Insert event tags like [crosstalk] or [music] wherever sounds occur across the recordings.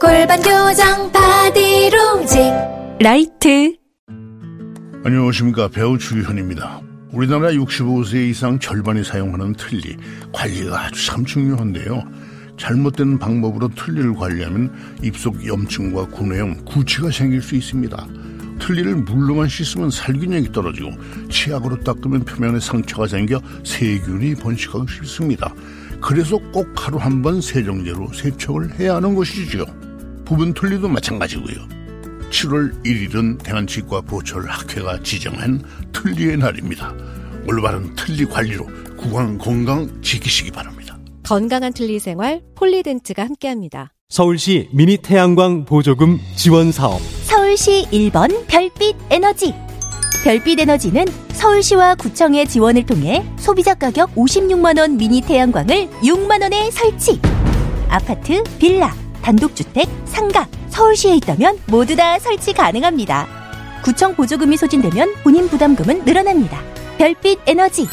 골반 교정 바디로직 라이트 안녕하십니까 배우 주현입니다. 우리나라 65세 이상 절반이 사용하는 틀니 관리가 아주 참 중요한데요. 잘못된 방법으로 틀니를 관리하면 입속 염증과 구내염, 구취가 생길 수 있습니다. 틀니를 물로만 씻으면 살균력이 떨어지고 치약으로 닦으면 표면에 상처가 생겨 세균이 번식하기 쉽습니다. 그래서 꼭 하루 한 번 세정제로 세척을 해야 하는 것이죠. 부분 틀니도 마찬가지고요. 7월 1일은 대한치과 보철 학회가 지정한 틀니의 날입니다. 올바른 틀니 관리로 구강 건강 지키시기 바랍니다. 건강한 틀니 생활 폴리덴트가 함께합니다. 서울시 미니 태양광 보조금 지원 사업 서울시 1번 별빛 에너지. 별빛 에너지는 서울시와 구청의 지원을 통해 소비자 가격 56만원 미니 태양광을 6만원에 설치. 아파트, 빌라, 단독주택, 상가, 서울시에 있다면 모두 다 설치 가능합니다. 구청 보조금이 소진되면 본인 부담금은 늘어납니다. 별빛 에너지.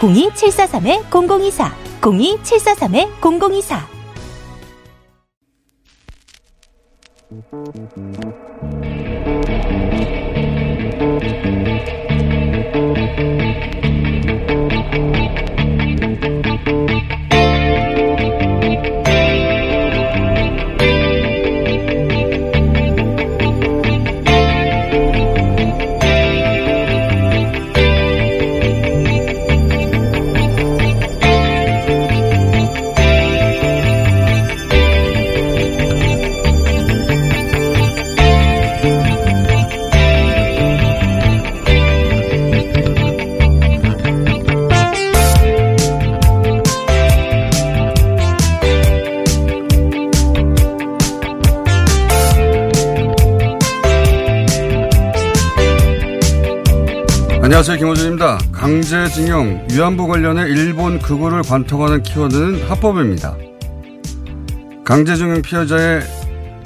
02743-0024, 02743-0024. Thank you. 안녕하세요. 김호준입니다. 강제징용, 위안부 관련해 일본 극우를 관통하는 키워드는 합법입니다. 강제징용 피해자의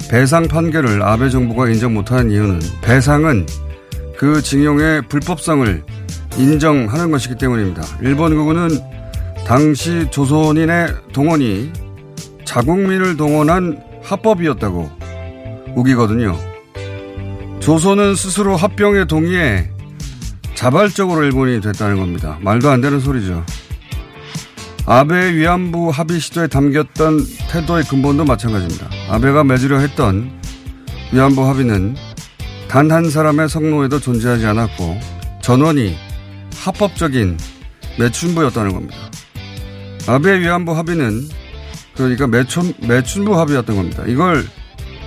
배상 판결을 아베 정부가 인정 못하는 이유는 배상은 그 징용의 불법성을 인정하는 것이기 때문입니다. 일본 극우는 당시 조선인의 동원이 자국민을 동원한 합법이었다고 우기거든요. 조선은 스스로 합병에 동의해 자발적으로 일본이 됐다는 겁니다. 말도 안 되는 소리죠. 아베 위안부 합의 시도에 담겼던 태도의 근본도 마찬가지입니다. 아베가 맺으려 했던 위안부 합의는 단 한 사람의 성노에도 존재하지 않았고 전원이 합법적인 매춘부였다는 겁니다. 아베 위안부 합의는 그러니까 매춘, 매춘부 합의였던 겁니다. 이걸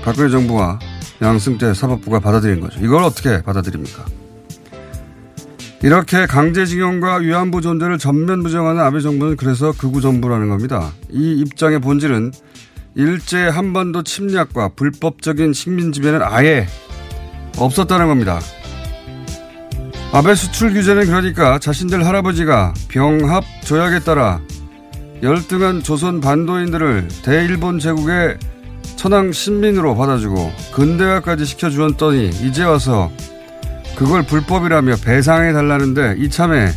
박근혜 정부와 양승태 사법부가 받아들인 거죠. 이걸 어떻게 받아들입니까? 이렇게 강제징용과 위안부 존재를 전면 부정하는 아베 정부는 그래서 극우 정부라는 겁니다. 이 입장의 본질은 일제 한반도 침략과 불법적인 식민 지배는 아예 없었다는 겁니다. 아베 수출 규제는 그러니까 자신들 할아버지가 병합 조약에 따라 열등한 조선 반도인들을 대일본 제국의 천황 신민으로 받아주고 근대화까지 시켜주었더니 이제 와서 그걸 불법이라며 배상해 달라는데 이참에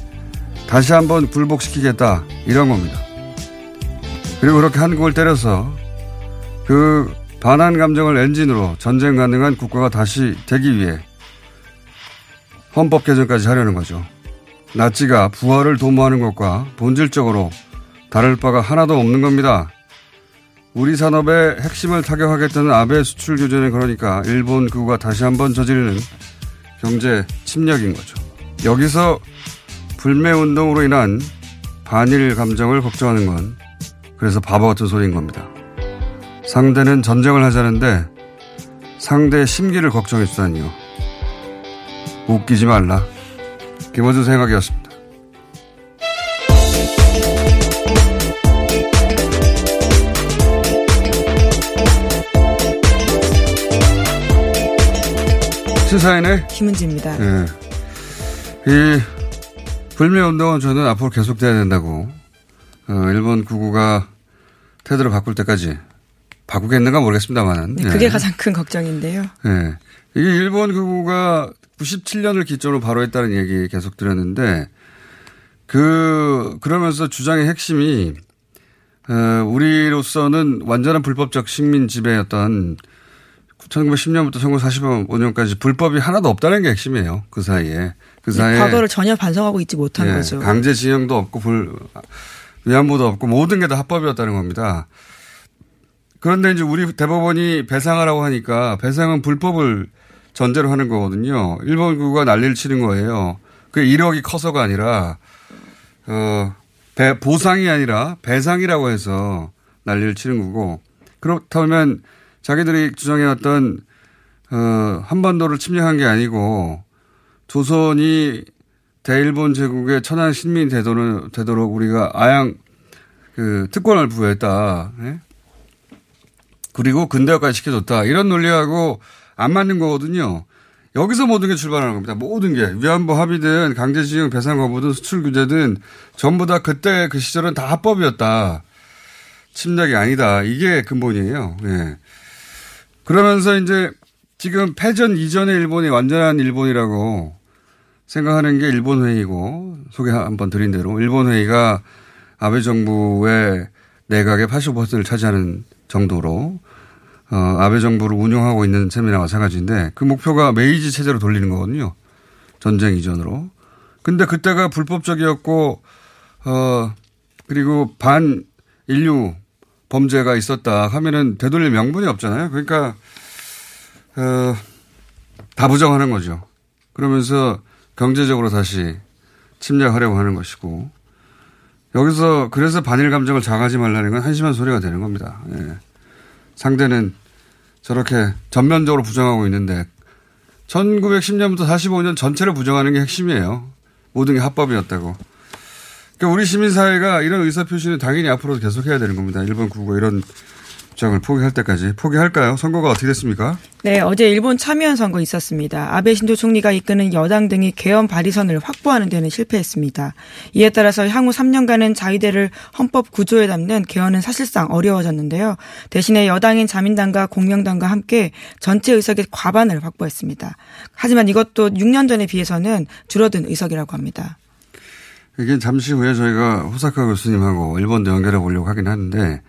다시 한번 굴복시키겠다 이런 겁니다. 그리고 그렇게 한국을 때려서 그 반한 감정을 엔진으로 전쟁 가능한 국가가 다시 되기 위해 헌법 개정까지 하려는 거죠. 나치가 부활을 도모하는 것과 본질적으로 다를 바가 하나도 없는 겁니다. 우리 산업의 핵심을 타격하겠다는 아베 수출 규제는 그러니까 일본 그우가 다시 한번 저지르는 경제 침략인 거죠. 여기서 불매운동으로 인한 반일 감정을 걱정하는 건 그래서 바보 같은 소리인 겁니다. 상대는 전쟁을 하자는데 상대의 심기를 걱정해 주다니요. 웃기지 말라. 김호준 생각이었습니다. 시사인의 김은지입니다. 예. 이 불매운동은 저는 앞으로 계속돼야 된다고 어, 일본 구구가 태도를 바꿀 때까지 바꾸겠는가 모르겠습니다만. 네, 그게 가장 큰 걱정인데요. 예. 이게 일본 구구가 97년을 기점으로 바로 했다는 얘기 계속 들었는데 그 그러면서 주장의 핵심이 어, 우리로서는 완전한 불법적 식민 지배였던 1910년부터 1945년까지 불법이 하나도 없다는 게 핵심이에요. 그 사이에. 그 사이에. 과거를 전혀 반성하고 있지 못한 예, 거죠. 강제징용도 없고 불, 위안부도 없고 모든 게 다 합법이었다는 겁니다. 그런데 이제 우리 대법원이 배상하라고 하니까 배상은 불법을 전제로 하는 거거든요. 일본 구가 난리를 치는 거예요. 그 1억이 커서가 아니라, 어, 배, 보상이 아니라 배상이라고 해서 난리를 치는 거고, 그렇다면 자기들이 주장해왔던, 어, 한반도를 침략한 게 아니고, 조선이 대일본 제국의 천한 신민 되도록, 되도록 우리가 아양, 그, 특권을 부여했다. 예? 그리고 근대화까지 시켜줬다. 이런 논리하고 안 맞는 거거든요. 여기서 모든 게 출발하는 겁니다. 모든 게 위안부 합의든 강제징용 배상 거부든 수출 규제든 전부 다 그때 그 시절은 다 합법이었다. 침략이 아니다. 이게 근본이에요. 예. 그러면서 이제 지금 패전 이전의 일본이 완전한 일본이라고 생각하는 게 일본 회의고 소개 한번 드린 대로 일본 회의가 아베 정부의 내각의 85%를 차지하는 정도로 어, 아베 정부를 운영하고 있는 셈이나 마찬가지인데 그 목표가 메이지 체제로 돌리는 거거든요. 전쟁 이전으로. 근데 그때가 불법적이었고 어 그리고 반 인류 범죄가 있었다 하면은 되돌릴 명분이 없잖아요. 그러니까 어 다 부정하는 거죠. 그러면서 경제적으로 다시 침략하려고 하는 것이고 여기서 그래서 반일 감정을 장하지 말라는 건 한심한 소리가 되는 겁니다. 예. 상대는 저렇게 전면적으로 부정하고 있는데 1910년부터 45년 전체를 부정하는 게 핵심이에요. 모든 게 합법이었다고. 그러니까 우리 시민사회가 이런 의사표시는 당연히 앞으로도 계속해야 되는 겁니다. 일본 구가 이런 입장을 포기할 때까지. 포기할까요? 선거가 어떻게 됐습니까? 네, 어제 일본 참여연 선거 있었습니다. 아베 신조 총리가 이끄는 여당 등이 개헌 발의선을 확보하는 데는 실패했습니다. 이에 따라서 향후 3년간은 자위대를 헌법 구조에 담는 개헌은 사실상 어려워졌는데요. 대신에 여당인 자민당과 공명당과 함께 전체 의석의 과반을 확보했습니다. 하지만 이것도 6년 전에 비해서는 줄어든 의석이라고 합니다. 이게 잠시 후에 저희가 호사카 교수님하고 일본도 연결해 보려고 하긴 하는데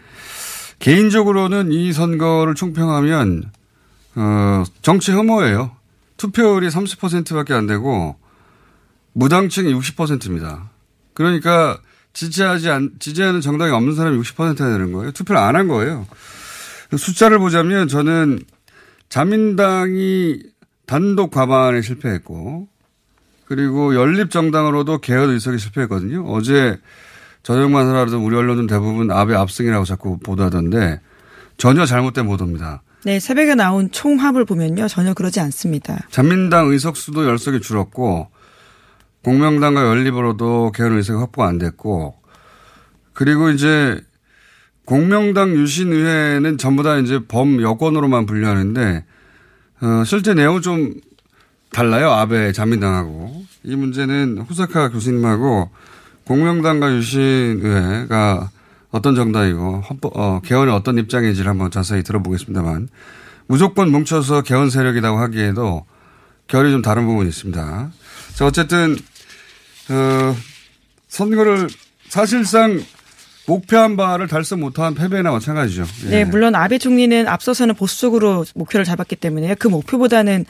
개인적으로는 이 선거를 총평하면 어, 정치 혐오예요. 투표율이 30%밖에 안 되고 무당층이 60%입니다. 그러니까 지지하지 않, 지지하는 정당이 없는 사람이 60%야 되는 거예요. 투표를 안 한 거예요. 숫자를 보자면 저는 자민당이 단독 과반에 실패했고 그리고 연립정당으로도 개헌 의석이 실패했거든요. 어제 저녁만 하라도 우리 언론은 대부분 아베 압승이라고 자꾸 보도하던데 전혀 잘못된 보도입니다. 네, 새벽에 나온 총합을 보면요. 전혀 그러지 않습니다. 자민당 의석수도 10석이 줄었고 공명당과 연립으로도 개헌 의석이 확보가 안 됐고 그리고 이제 공명당 유신의회는 전부 다 이제 범 여권으로만 분류하는데 어, 실제 내용은 좀 달라요. 아베 자민당하고. 이 문제는 후사카 교수님하고 공명당과 유신의회가 어떤 정당이고 헌법, 어, 개헌의 어떤 입장인지를 한번 자세히 들어보겠습니다만 무조건 뭉쳐서 개헌 세력이라고 하기에도 결이 좀 다른 부분이 있습니다. 자, 어쨌든, 어, 선거를 사실상 목표한 바를 달성 못한 패배나 마찬가지죠. 예. 네, 물론 아베 총리는 앞서서는 보수 적으로 목표를 잡았기 때문에 그 목표보다는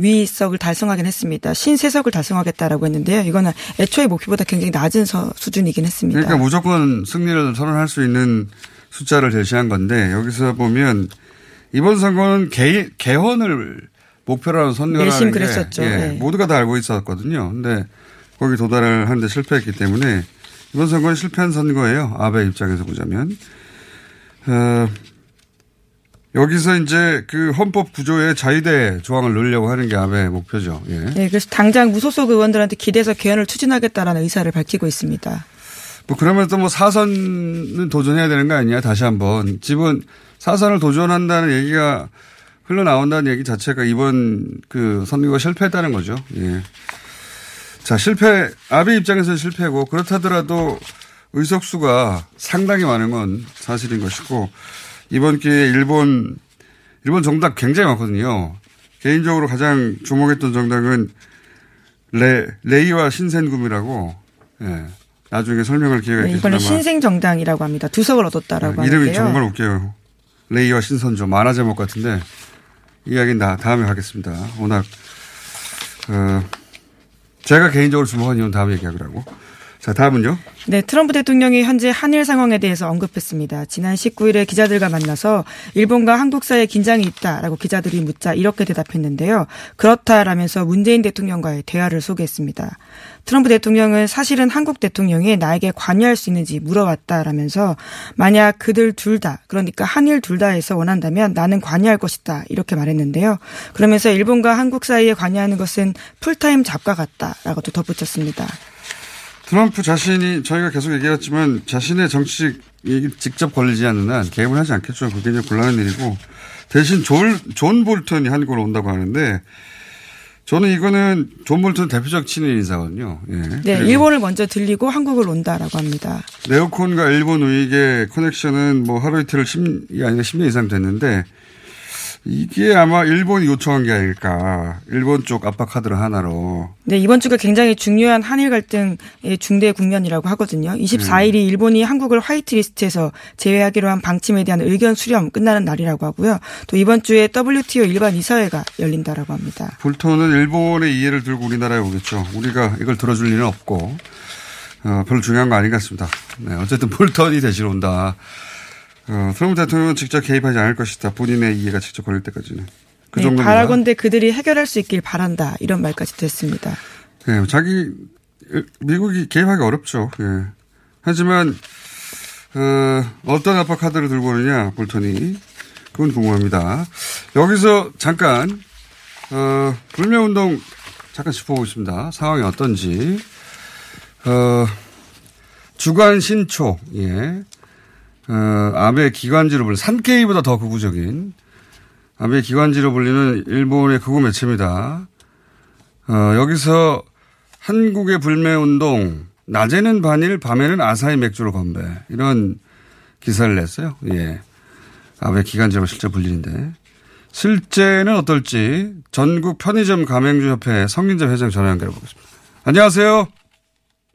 위석을 달성하긴 했습니다. 신세석을 달성하겠다라고 했는데요. 이거는 애초에 목표보다 굉장히 낮은 서, 수준이긴 했습니다. 그러니까 무조건 승리를 선언할 수 있는 숫자를 제시한 건데 여기서 보면 이번 선거는 개, 개헌을 목표로 하는 선거라는 내심 게 그랬었죠. 예, 네. 모두가 다 알고 있었거든요. 근데 거기 도달을 하는데 실패했기 때문에 이번 선거는 실패한 선거예요. 아베 입장에서 보자면. 어, 여기서 이제 그 헌법 구조에 자유대 조항을 넣으려고 하는 게 아베 목표죠. 예. 네, 그래서 당장 무소속 의원들한테 기대서 개헌을 추진하겠다라는 의사를 밝히고 있습니다. 뭐 그러면 또 뭐 사선은 도전해야 되는 거 아니냐 다시 한번 집은 사선을 도전한다는 얘기가 흘러나온다는 얘기 자체가 이번 그 선거가 실패했다는 거죠. 예. 자, 실패, 아베 입장에서는 실패고 그렇다더라도 의석수가 상당히 많은 건 사실인 것이고 이번 기회에 일본, 일본 정당 굉장히 많거든요. 개인적으로 가장 주목했던 정당은 레, 레이와 신센금이라고, 예. 나중에 설명할 기회가 네, 있겠지만. 이번에 신생정당이라고 합니다. 두석을 얻었다라고 네, 이름이 하는데요. 정말 웃겨요. 레이와 신선조 만화 제목 같은데 이야기는 다 다음에 하겠습니다. 워낙 어, 제가 개인적으로 주목한 이유는 다음에 얘기하기로 하고. 자 다음은요. 네, 트럼프 대통령이 현재 한일 상황에 대해서 언급했습니다. 지난 19일에 기자들과 만나서 일본과 한국 사이에 긴장이 있다라고 기자들이 묻자 이렇게 대답했는데요. 그렇다라면서 문재인 대통령과의 대화를 소개했습니다. 트럼프 대통령은 사실은 한국 대통령이 나에게 관여할 수 있는지 물어봤다라면서 만약 그들 둘 다, 그러니까 한일 둘 다에서 원한다면 나는 관여할 것이다 이렇게 말했는데요. 그러면서 일본과 한국 사이에 관여하는 것은 풀타임 잡과 같다라고 또 덧붙였습니다. 트럼프 자신이 저희가 계속 얘기했지만 자신의 정치직 직접 걸리지 않는 한 개입을 하지 않겠죠. 그게 이제 곤란한 일이고 대신 존, 존 볼턴이 한국으로 온다고 하는데 저는 이거는 존 볼턴 대표적 친일 인사거든요. 예. 네, 일본을 먼저 들리고 한국을 온다라고 합니다. 네오콘과 일본 우익의 커넥션은 뭐 하루 이틀 일이 아니라 10년 이상 됐는데 이게 아마 일본이 요청한 게 아닐까. 일본 쪽 압박 카드를 하나로. 네, 이번 주가 굉장히 중요한 한일 갈등의 중대 국면이라고 하거든요. 24일이 일본이 한국을 화이트리스트에서 제외하기로 한 방침에 대한 의견 수렴 끝나는 날이라고 하고요. 또 이번 주에 WTO 일반 이사회가 열린다라고 합니다. 볼턴은 일본의 이해를 들고 우리나라에 오겠죠. 우리가 이걸 들어줄 일은 없고, 어, 별로 중요한 거 아닌 것 같습니다. 네, 어쨌든 볼턴이 대신 온다. 어, 트럼프 대통령은 직접 개입하지 않을 것이다. 본인의 이해가 직접 걸릴 때까지는. 그 네, 정도입니다. 바라건대 그들이 해결할 수 있길 바란다. 이런 말까지 했습니다. 네, 자기 미국이 개입하기 어렵죠. 예. 하지만 어, 어떤 압박 카드를 들고 오느냐 볼턴이 그건 궁금합니다. 여기서 잠깐 어, 불매운동 잠깐 짚어보겠습니다. 상황이 어떤지 어, 주간 신초 예. 어, 아베 기관지로 불리는 산케이보다 더 극우적인 아베 기관지로 불리는 일본의 극우 매체입니다. 어, 여기서 한국의 불매운동, 낮에는 반일, 밤에는 아사히 맥주로 건배. 이런 기사를 냈어요. 예. 아베 기관지로 실제 불리는데. 실제는 어떨지 전국 편의점 가맹주협회 성인재 회장 전화 연결해 보겠습니다. 안녕하세요.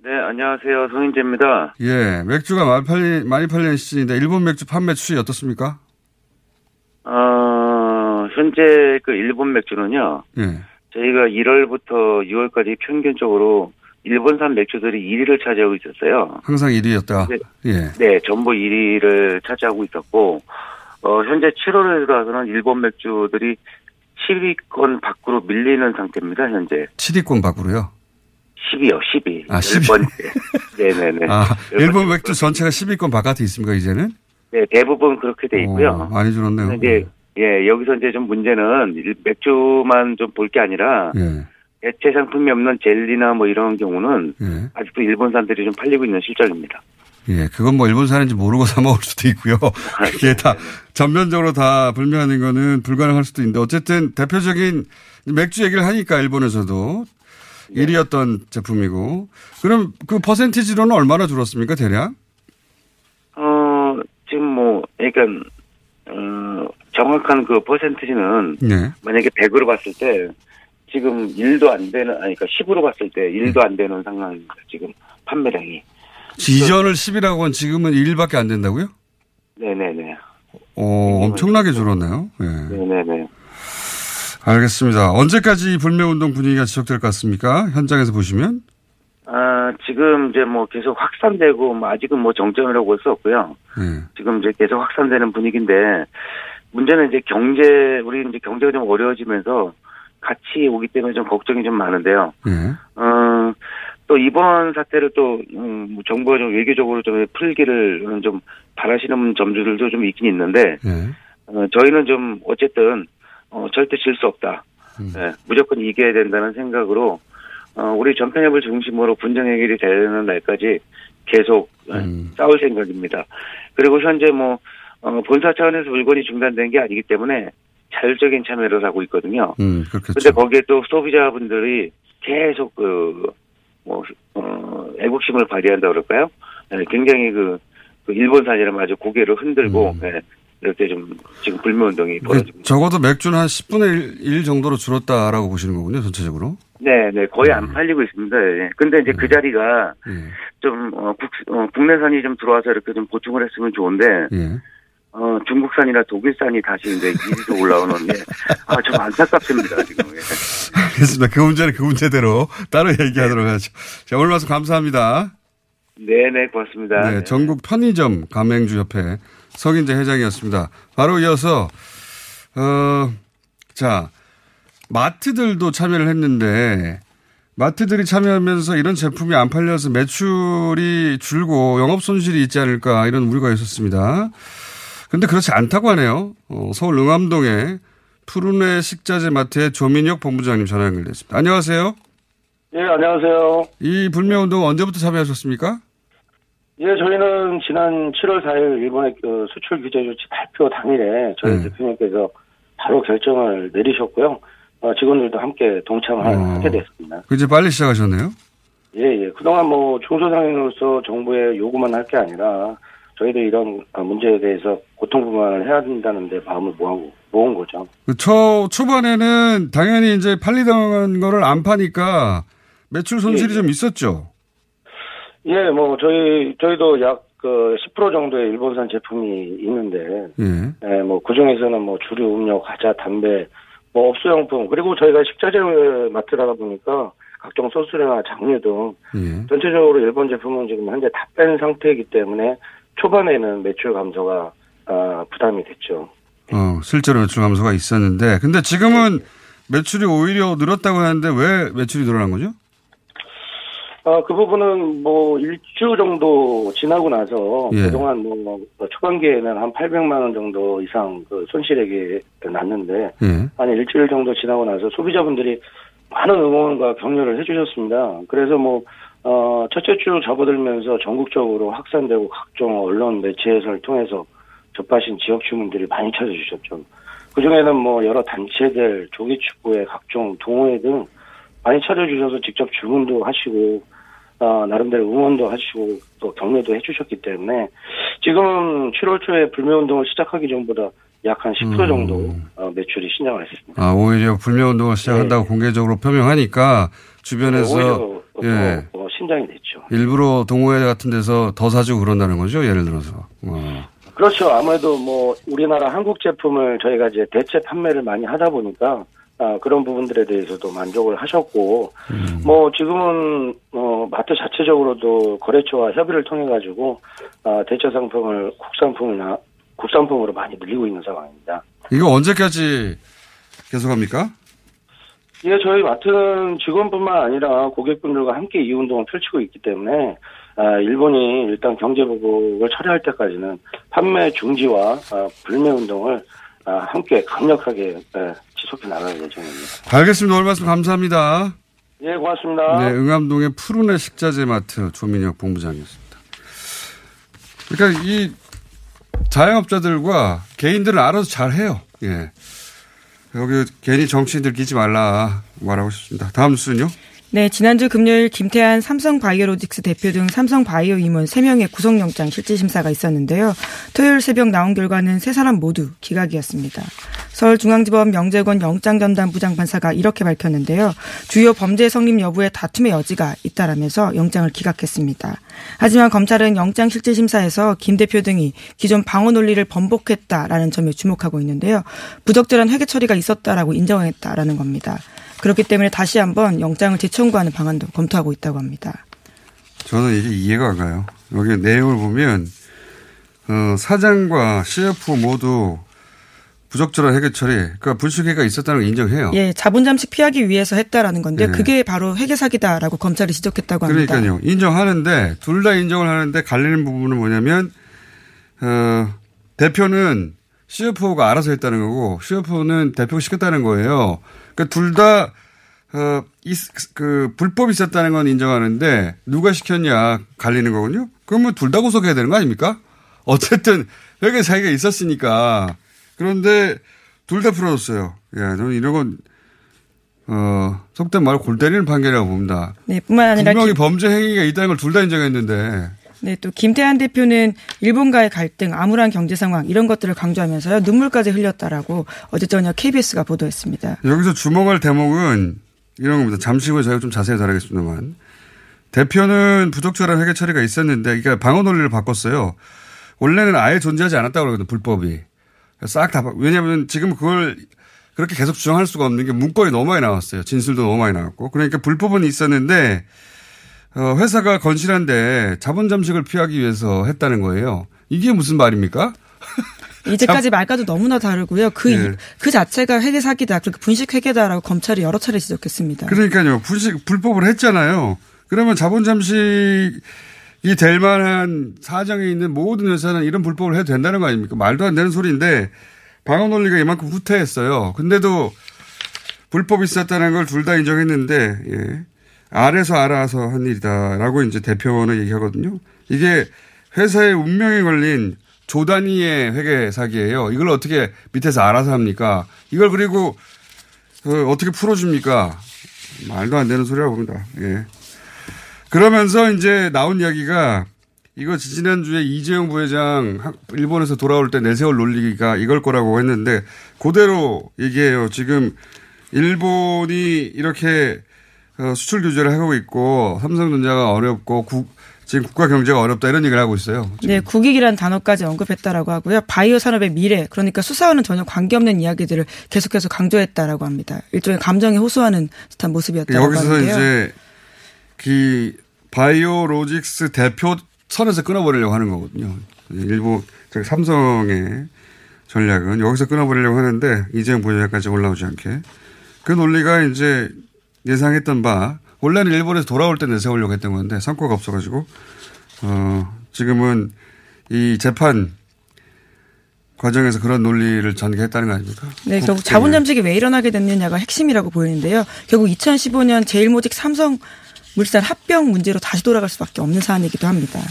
네, 안녕하세요. 성인재입니다. 예, 맥주가 많이 팔리, 많이 팔리는 시즌인데 일본 맥주 판매 추이 어떻습니까? 어, 현재 그 일본 맥주는요. 예. 저희가 1월부터 6월까지 평균적으로 일본산 맥주들이 1위를 차지하고 있었어요. 항상 1위였다. 네. 예. 네, 전부 1위를 차지하고 있었고, 어, 현재 7월에 들어와서는 일본 맥주들이 10위권 밖으로 밀리는 상태입니다, 현재. 7위권 밖으로요? 10위요, 10위. 아, 10위. 번째. 네네네. 아, 열 일본 맥주 전체가 10위권 바깥에 있습니까, 이제는? 네, 대부분 그렇게 돼 있고요. 오, 많이 줄었네요. 근데 예, 여기서 이제 좀 문제는 일- 맥주만 좀 볼 게 아니라 예. 대체 상품이 없는 젤리나 뭐 이런 경우는 예. 아직도 일본산들이 좀 팔리고 있는 실정입니다. 예, 그건 뭐 일본 사는지 모르고 [laughs] 사 먹을 수도 있고요. 아, 그게 네, 다 전면적으로 다 불매하는 거는 불가능할 수도 있는데 어쨌든 대표적인 맥주 얘기를 하니까 일본에서도 네. 1위였던 제품이고 그럼 그 퍼센티지로는 얼마나 줄었습니까 대략? 어, 지금 뭐, 그러니까, 어, 정확한 그 퍼센티지는 네. 만약에 100으로 봤을 때 지금 1도 안 되는, 아니, 그러니까 10으로 봤을 때 1도 안 되는 상황입니다. 지금 판매량이. 이전을 10이라고 한 지금은 1밖에 안 된다고요? 네네네. 어, 엄청나게 줄었네요. 예. 네네네. 알겠습니다. 언제까지 불매운동 분위기가 지속될 것 같습니까? 현장에서 보시면? 아, 지금 이제 뭐 계속 확산되고, 뭐 아직은 뭐 정점이라고 볼 수 없고요. 예. 지금 이제 계속 확산되는 분위기인데 문제는 이제 경제 우리 이제 경제가 좀 어려워지면서 같이 오기 때문에 좀 걱정이 좀 많은데요. 예. 어, 또 이번 사태를 또 음, 뭐 정부가 좀 외교적으로 좀 풀기를 좀 바라시는 점들도 좀 있긴 있는데 예. 어, 저희는 좀 어쨌든 어, 절대 질 수 없다. 예, 무조건 이겨야 된다는 생각으로 어, 우리 전편협을 중심으로 분쟁 해결이 되는 날까지 계속 예, 싸울 생각입니다. 그리고 현재 뭐 어, 본사 차원에서 물건이 중단된 게 아니기 때문에 자율적인 참여를 하고 있거든요. 음. 근데 거기에 또 소비자분들이 계속 그, 뭐, 어, 애국심을 발휘한다 그럴까요? 네, 굉장히 그, 그 일본산이라면 아주 고개를 흔들고, 음. 네, 이렇게 좀 지금 불매운동이 그 벌어지고. 적어도 맥주는 한 10분의 1, 정도로 줄었다라고 보시는 거군요, 전체적으로. 네, 네, 거의 음. 안 팔리고 있습니다. 예. 근데 이제 그 자리가 예. 좀, 어, 국, 어, 국내산이 좀 들어와서 이렇게 좀 보충을 했으면 좋은데, 예. 어, 중국산이나 독일산이 다시 이제 이리로 올라오는 게, 아, 좀 안타깝습니다, 지금. 예. 알겠습니다. 그 문제는 그 문제대로 따로 얘기하도록 하죠. 자, 오늘 말씀 감사합니다. 네 네, 고맙습니다. 네, 전국 편의점 가맹주 협회 석인재 회장이었습니다. 바로 이어서, 어, 자, 마트들도 참여를 했는데, 마트들이 참여하면서 이런 제품이 안 팔려서 매출이 줄고 영업 손실이 있지 않을까 이런 우려가 있었습니다. 근데 그렇지 않다고 하네요. 어, 서울 응암동에 푸르네 식자재 마트의 조민혁 본부장님 전화 연결됐습니다. 안녕하세요. 예, 안녕하세요. 이 불매운동 언제부터 참여하셨습니까? 예, 저희는 지난 7월 4일 일본의 그 수출 규제 조치 발표 당일에 저희 네. 대표님께서 바로 결정을 내리셨고요. 어, 직원들도 함께 동참을 어. 하게 됐습니다. 그 이제 빨리 시작하셨네요. 예, 예. 그동안 뭐 중소상인으로서 정부의 요구만 할 게 아니라 저희도 이런 어, 문제에 대해서 고통분만을 해야 된다는데 마음을 모으고 모은 거죠. 그 초, 초반에는 당연히 이제 팔리던 거를 안 파니까 매출 손실이 예, 좀 있었죠. 예, 뭐 저희 저희도 약 그 10% 정도의 일본산 제품이 있는데 예. 예, 뭐, 그 중에서는 뭐, 주류, 음료, 과자, 담배, 뭐, 업소용품, 그리고 저희가 식자재 마트라다 보니까 각종 소스나 장류 등 예. 전체적으로 일본 제품은 지금 현재 다 뺀 상태이기 때문에 초반에는 매출 감소가, 아, 부담이 됐죠. 어, 실제로 매출 감소가 있었는데, 근데 지금은 매출이 오히려 늘었다고 하는데 왜 매출이 늘어난 거죠? 아, 그 부분은 뭐, 일주 정도 지나고 나서 예. 그동안 뭐, 초반기에는 한 800만 원 정도 이상 그 손실액이 났는데, 예. 한 일주일 정도 지나고 나서 소비자분들이 많은 응원과 격려를 해주셨습니다. 그래서 뭐, 어, 첫째 주 접어들면서 전국적으로 확산되고 각종 언론 매체에서를 통해서 접하신 지역 주민들이 많이 찾아주셨죠. 그 중에는 뭐 여러 단체들, 조기축구회, 각종 동호회 등 많이 찾아주셔서 직접 주문도 하시고, 어, 나름대로 응원도 하시고 또 격려도 해주셨기 때문에 지금 7월 초에 불매운동을 시작하기 전보다 약 한 10% 음. 정도 어, 매출이 신장을 했습니다. 아, 오히려 불매운동을 시작한다고 공개적으로 표명하니까 주변에서 네, 오히려 예. 더, 어, 신장이 됐죠. 일부러 동호회 같은 데서 더 사주고 그런다는 거죠. 예를 들어서. 어. 그렇죠. 아무래도 뭐 우리나라 한국 제품을 저희가 이제 대체 판매를 많이 하다 보니까 아, 그런 부분들에 대해서도 만족을 하셨고 뭐 지금은 어, 마트 자체적으로도 거래처와 협의를 통해 가지고 아, 대체 상품을 국산품이나 국산품으로 많이 늘리고 있는 상황입니다. 이거 언제까지 계속합니까? 예, 저희 마트는 직원뿐만 아니라 고객분들과 함께 이 운동을 펼치고 있기 때문에 아, 일본이 일단 경제보복을 처리할 때까지는 판매 중지와 아, 불매 운동을 아, 함께 강력하게 예, 지속해 나갈 예정입니다. 알겠습니다. 오늘 말씀 감사합니다. 예, 고맙습니다. 네, 응암동의 푸르네 식자재 마트 조민혁 본부장이었습니다. 그러니까 이 자영업자들과 개인들은 알아서 잘 해요. 예. 여기 괜히 정치인들 끼지 말라 말하고 싶습니다. 다음 뉴스는요? 네, 지난주 금요일 김태한 삼성바이오로직스 대표 등 삼성바이오 임원 3명의 구속영장 실질심사가 있었는데요. 토요일 새벽 나온 결과는 세 사람 모두 기각이었습니다. 서울중앙지법 명재권 영장전담 부장판사가 이렇게 밝혔는데요. 주요 범죄 성립 여부에 다툼의 여지가 있다라면서 영장을 기각했습니다. 하지만 검찰은 영장 실질심사에서 김 대표 등이 기존 방어 논리를 번복했다라는 점에 주목하고 있는데요. 부적절한 회계 처리가 있었다라고 인정했다라는 겁니다. 그렇기 때문에 다시 한번 영장을 재청구하는 방안도 검토하고 있다고 합니다. 저는 이게 이해가 안 가요. 여기 내용을 보면 어, 사장과 CFO 모두 부적절한 회계 처리, 그러니까 불식회가 있었다는 걸 인정해요. 예, 자본 잠식 피하기 위해서 했다라는 건데 네. 그게 바로 회계 사기다라고 검찰이 지적했다고 합니다. 그러니까요. 인정하는데 둘 다 인정을 하는데 갈리는 부분은 뭐냐면 어, 대표는 CFO가 알아서 했다는 거고 CFO는 대표가 시켰다는 거예요. 그러니까 둘다 어, 이, 그 불법이 있었다는 건 인정하는데 누가 시켰냐 갈리는 거군요. 그러면 둘 다 구속해야 되는 거 아닙니까? 어쨌든 회계 사기가 있었으니까 그런데 둘 다 풀어줬어요. 예, 저는 이런 건, 어, 속된 말골 때리는 판결이라고 봅니다. 네, 뿐만 아니라. 분명히 김... 범죄 행위가 있다는 걸 둘 다 인정했는데. 네, 또 김태한 대표는 일본과의 갈등, 암울한 경제 상황 이런 것들을 강조하면서요 눈물까지 흘렸다라고 어제 저녁 KBS가 보도했습니다. 여기서 주목할 대목은 이런 겁니다. 잠시 후에 저희가 좀 자세히 다루겠습니다만 대표는 부적절한 회계 처리가 있었는데 그러니까 방어 논리를 바꿨어요. 원래는 아예 존재하지 않았다고 그러거든요. 불법이. 싹 다, 왜냐하면 지금 그걸 그렇게 계속 주장할 수가 없는 게 문건이 너무 많이 나왔어요. 진술도 너무 많이 나왔고. 그러니까 불법은 있었는데 어, 회사가 건실한데 자본 잠식을 피하기 위해서 했다는 거예요. 이게 무슨 말입니까? [laughs] 이제까지 말과도 너무나 다르고요. 그, 네. 그 자체가 회계 사기다. 그렇게 분식 회계다라고 검찰이 여러 차례 지적했습니다. 그러니까요. 분식, 불법을 했잖아요. 그러면 자본 잠식이 될 만한 사정에 있는 모든 회사는 이런 불법을 해도 된다는 거 아닙니까? 말도 안 되는 소리인데 방어 논리가 이만큼 후퇴했어요. 근데도 불법이 있었다는 걸 둘 다 인정했는데, 예. 알아서 알아서 한 일이다라고 이제 대표는 얘기하거든요. 이게 회사의 운명에 걸린 조 단위의 회계 사기예요. 이걸 어떻게 밑에서 알아서 합니까? 이걸 그리고 어, 떻게 풀어줍니까? 말도 안 되는 소리라고 봅니다. 예. 그러면서 이제 나온 이야기가 이거 지난주에 이재용 부회장 일본에서 돌아올 때 내세울 논리가 이걸 거라고 했는데 그대로 얘기해요. 지금 일본이 이렇게 어, 수출 규제를 하고 있고 삼성전자가 어렵고 국, 지금 국가 경제가 어렵다 이런 얘기를 하고 있어요. 지금. 네, 국익이라는 단어까지 언급했다라고 하고요. 바이오 산업의 미래, 그러니까 수사와는 전혀 관계없는 이야기들을 계속해서 강조했다라고 합니다. 일종의 감정에 호소하는 듯한 모습이었다고 여기서 하는데요. 이제 그 바이오 로직스 대표 선에서 끊어버리려고 하는 거거든요. 일부 삼성의 전략은 여기서 끊어버리려고 하는데 이재용 부회장까지 올라오지 않게 그 논리가 이제 예상했던 바 원래는 일본에서 돌아올 때 내세우려고 했던 건데 성과가 없어가지고 어 지금은 이 재판 과정에서 그런 논리를 전개했다는 거 아닙니까? 네, 결국 자본 잠식이 왜 일어나게 됐느냐가 핵심이라고 보이는데요. 결국 2015년 제일모직 삼성 물산 합병 문제로 다시 돌아갈 수밖에 없는 사안이기도 합니다.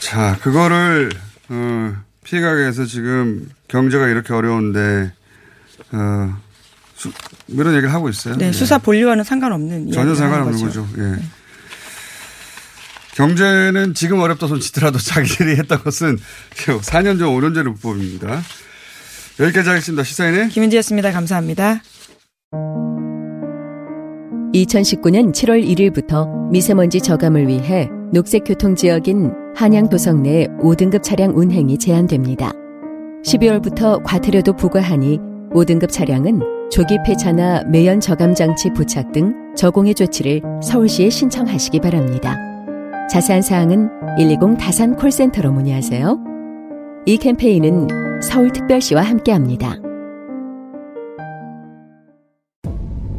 자, 그거를 어, 피해가게에서 지금 경제가 이렇게 어려운데 어, 수, 이런 얘기를 하고 있어요. 네, 예. 수사 본류와는 상관없는 전혀 상관없는 거죠. 거죠. 예. 네. 경제는 지금 어렵다 손치더라도 [laughs] 자기들이 했던 것은 4년 전, 5년 전의 불법입니다. 여기까지 하겠습니다. 시사인의 김은지였습니다. 감사합니다. 2019년 7월 1일부터 미세먼지 저감을 위해 녹색교통지역인 한양도성 내 5등급 차량 운행이 제한됩니다. 12월부터 과태료도 부과하니 5등급 차량은 조기 폐차나 매연 저감 장치 부착 등 저공해 조치를 서울시에 신청하시기 바랍니다. 자세한 사항은 120 다산 콜센터로 문의하세요. 이 캠페인은 서울특별시와 함께합니다.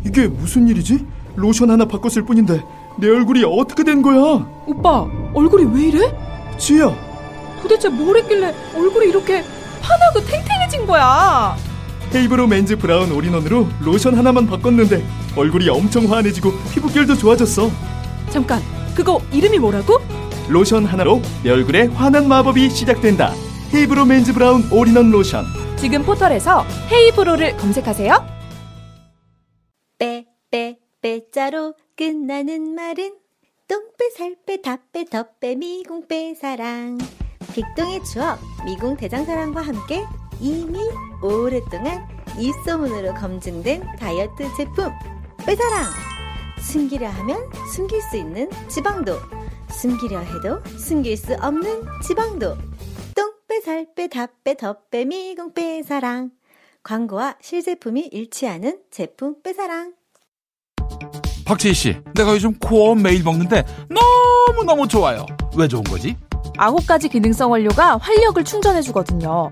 이게 무슨 일이지? 로션 하나 바꿨을 뿐인데 내 얼굴이 어떻게 된 거야? 오빠, 얼굴이 왜 이래? 지야. 도대체 뭘 했길래 얼굴이 이렇게 환하고 탱탱해진 거야? 헤이브로 맨즈 브라운 올인원으로 로션 하나만 바꿨는데 얼굴이 엄청 환해지고 피부결도 좋아졌어. 잠깐, 그거 이름이 뭐라고? 로션 하나로 내 얼굴에 환한 마법이 시작된다. 헤이브로 맨즈 브라운 올인원 로션. 지금 포털에서 헤이브로를 검색하세요. 빼, 빼, 빼자로 끝나는 말은 똥빼, 살빼, 다빼, 덧빼, 미궁빼, 사랑. 빅동의 추억, 미궁 대장사랑과 함께 이미 오랫동안 입소문으로 검증된 다이어트 제품 빼사랑 숨기려 하면 숨길 수 있는 지방도 숨기려 해도 숨길 수 없는 지방도 똥빼 살빼 다빼 덧빼 미궁 빼사랑 광고와 실제품이 일치하는 제품 빼사랑 박지희 씨, 내가 요즘 코어 매일 먹는데 너무너무 좋아요. 왜 좋은 거지? 아홉 가지 기능성 원료가 활력을 충전해주거든요.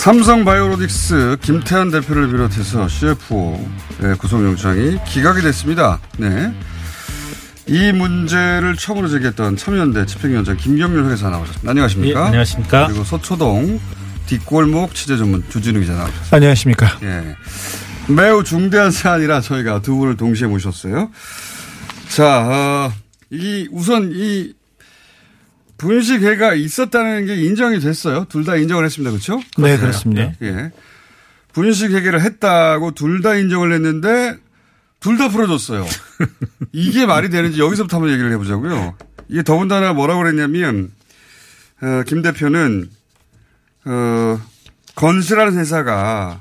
삼성 바이오로직스 김태한 대표를 비롯해서 CFO의 구속영장이 기각이 됐습니다. 네. 이 문제를 처음으로 제기했던 참여연대 집행위원장 김경률 회계사 나오셨습니다. 안녕하십니까? 예, 안녕하십니까? 그리고 서초동 뒷골목 취재 전문 주진우 기자 나오셨습니다. 안녕하십니까? 예. 매우 중대한 사안이라 저희가 두 분을 동시에 모셨어요. 자, 어, 이 우선 이 분식회가 있었다는 게 인정이 됐어요. 둘 다 인정을 했습니다. 그렇죠? 네, 그렇습니다. 예. 분식회계를 했다고 둘 다 인정을 했는데 둘 다 풀어줬어요. [laughs] 이게 말이 되는지 여기서부터 한번 얘기를 해보자고요. 이게 더군다나 뭐라고 그랬냐면 어, 김 대표는 어, 건실한 회사가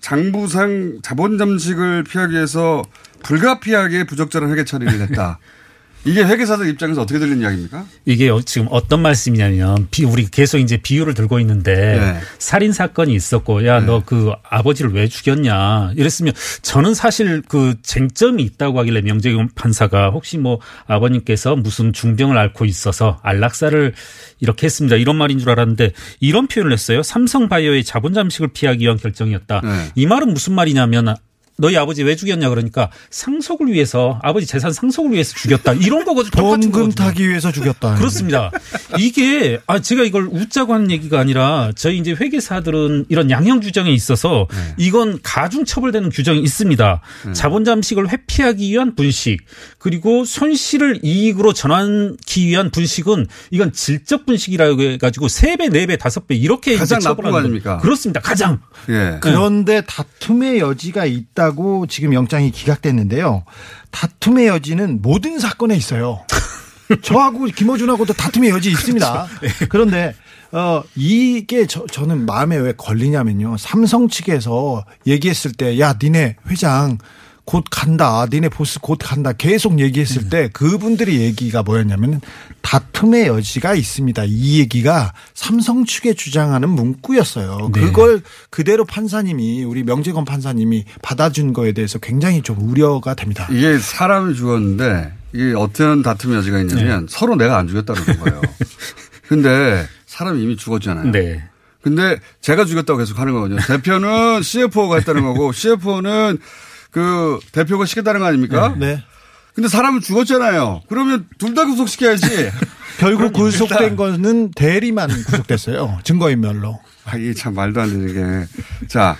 장부상 자본 잠식을 피하기 위해서 불가피하게 부적절한 회계 처리를 했다. [laughs] 이게 회계사들 입장에서 어떻게 들리는 이야기입니까? 이게 지금 어떤 말씀이냐면 비 우리 계속 이제 비유를 들고 있는데 네. 살인 사건이 있었고 야 너그 아버지를 왜 죽였냐 이랬으면 저는 사실 그 쟁점이 있다고 하길래 명재경 판사가 혹시 뭐 아버님께서 무슨 중병을 앓고 있어서 안락사를 이렇게 했습니다 이런 말인 줄 알았는데 이런 표현을 했어요 삼성바이오의 자본 잠식을 피하기 위한 결정이었다 네. 이 말은 무슨 말이냐면 너희 아버지 왜 죽였냐 그러니까 상속을 위해서 아버지 재산 상속을 위해서 죽였다 이런 거거든요. 돈금 타기 위해서 죽였다. 그렇습니다. 이게 아 제가 이걸 웃자고 하는 얘기가 아니라 저희 이제 회계사들은 이런 양형 규정에 있어서 이건 가중 처벌되는 규정이 있습니다. 자본 잠식을 회피하기 위한 분식 그리고 손실을 이익으로 전환하기 위한 분식은 이건 질적 분식이라고 해가지고 세 배, 네 배, 다섯 배 이렇게 가장 나쁜 거 아닙니까? 그렇습니다. 가장. 예. 그런데 다툼의 여지가 있다 고 지금 영장이 기각됐는데요. 다툼의 여지는 모든 사건에 있어요. [laughs] 저하고 김어준하고도 다툼의 여지 있습니다. 그런데 어 이게 저, 저는 마음에 왜 걸리냐면요. 삼성 측에서 얘기했을 때 야 니네 회장 곧 간다. 니네 보스 곧 간다. 계속 얘기했을 때 그분들의 얘기가 뭐였냐면 다툼의 여지가 있습니다. 이 얘기가 삼성 측에 주장하는 문구였어요. 네. 그걸 그대로 판사님이 우리 명재건 판사님이 받아준 거에 대해서 굉장히 좀 우려가 됩니다. 이게 사람이 죽었는데 이게 어떤 다툼의 여지가 있냐면 서로 내가 안 죽였다는 거예요. [laughs] 근데 사람이 이미 죽었잖아요. 네. 근데 제가 죽였다고 계속 하는 거거든요. 대표는 [laughs] CFO가 했다는 거고 CFO는 그 대표가 시켰다는 거 아닙니까? 네. 근데 사람은 죽었잖아요. 그러면 둘 다 구속시켜야지. [laughs] 결국 구속된 거는 대리만 구속됐어요. 증거인멸로. [laughs] 아, 이게 참 말도 안 되는 게. 자,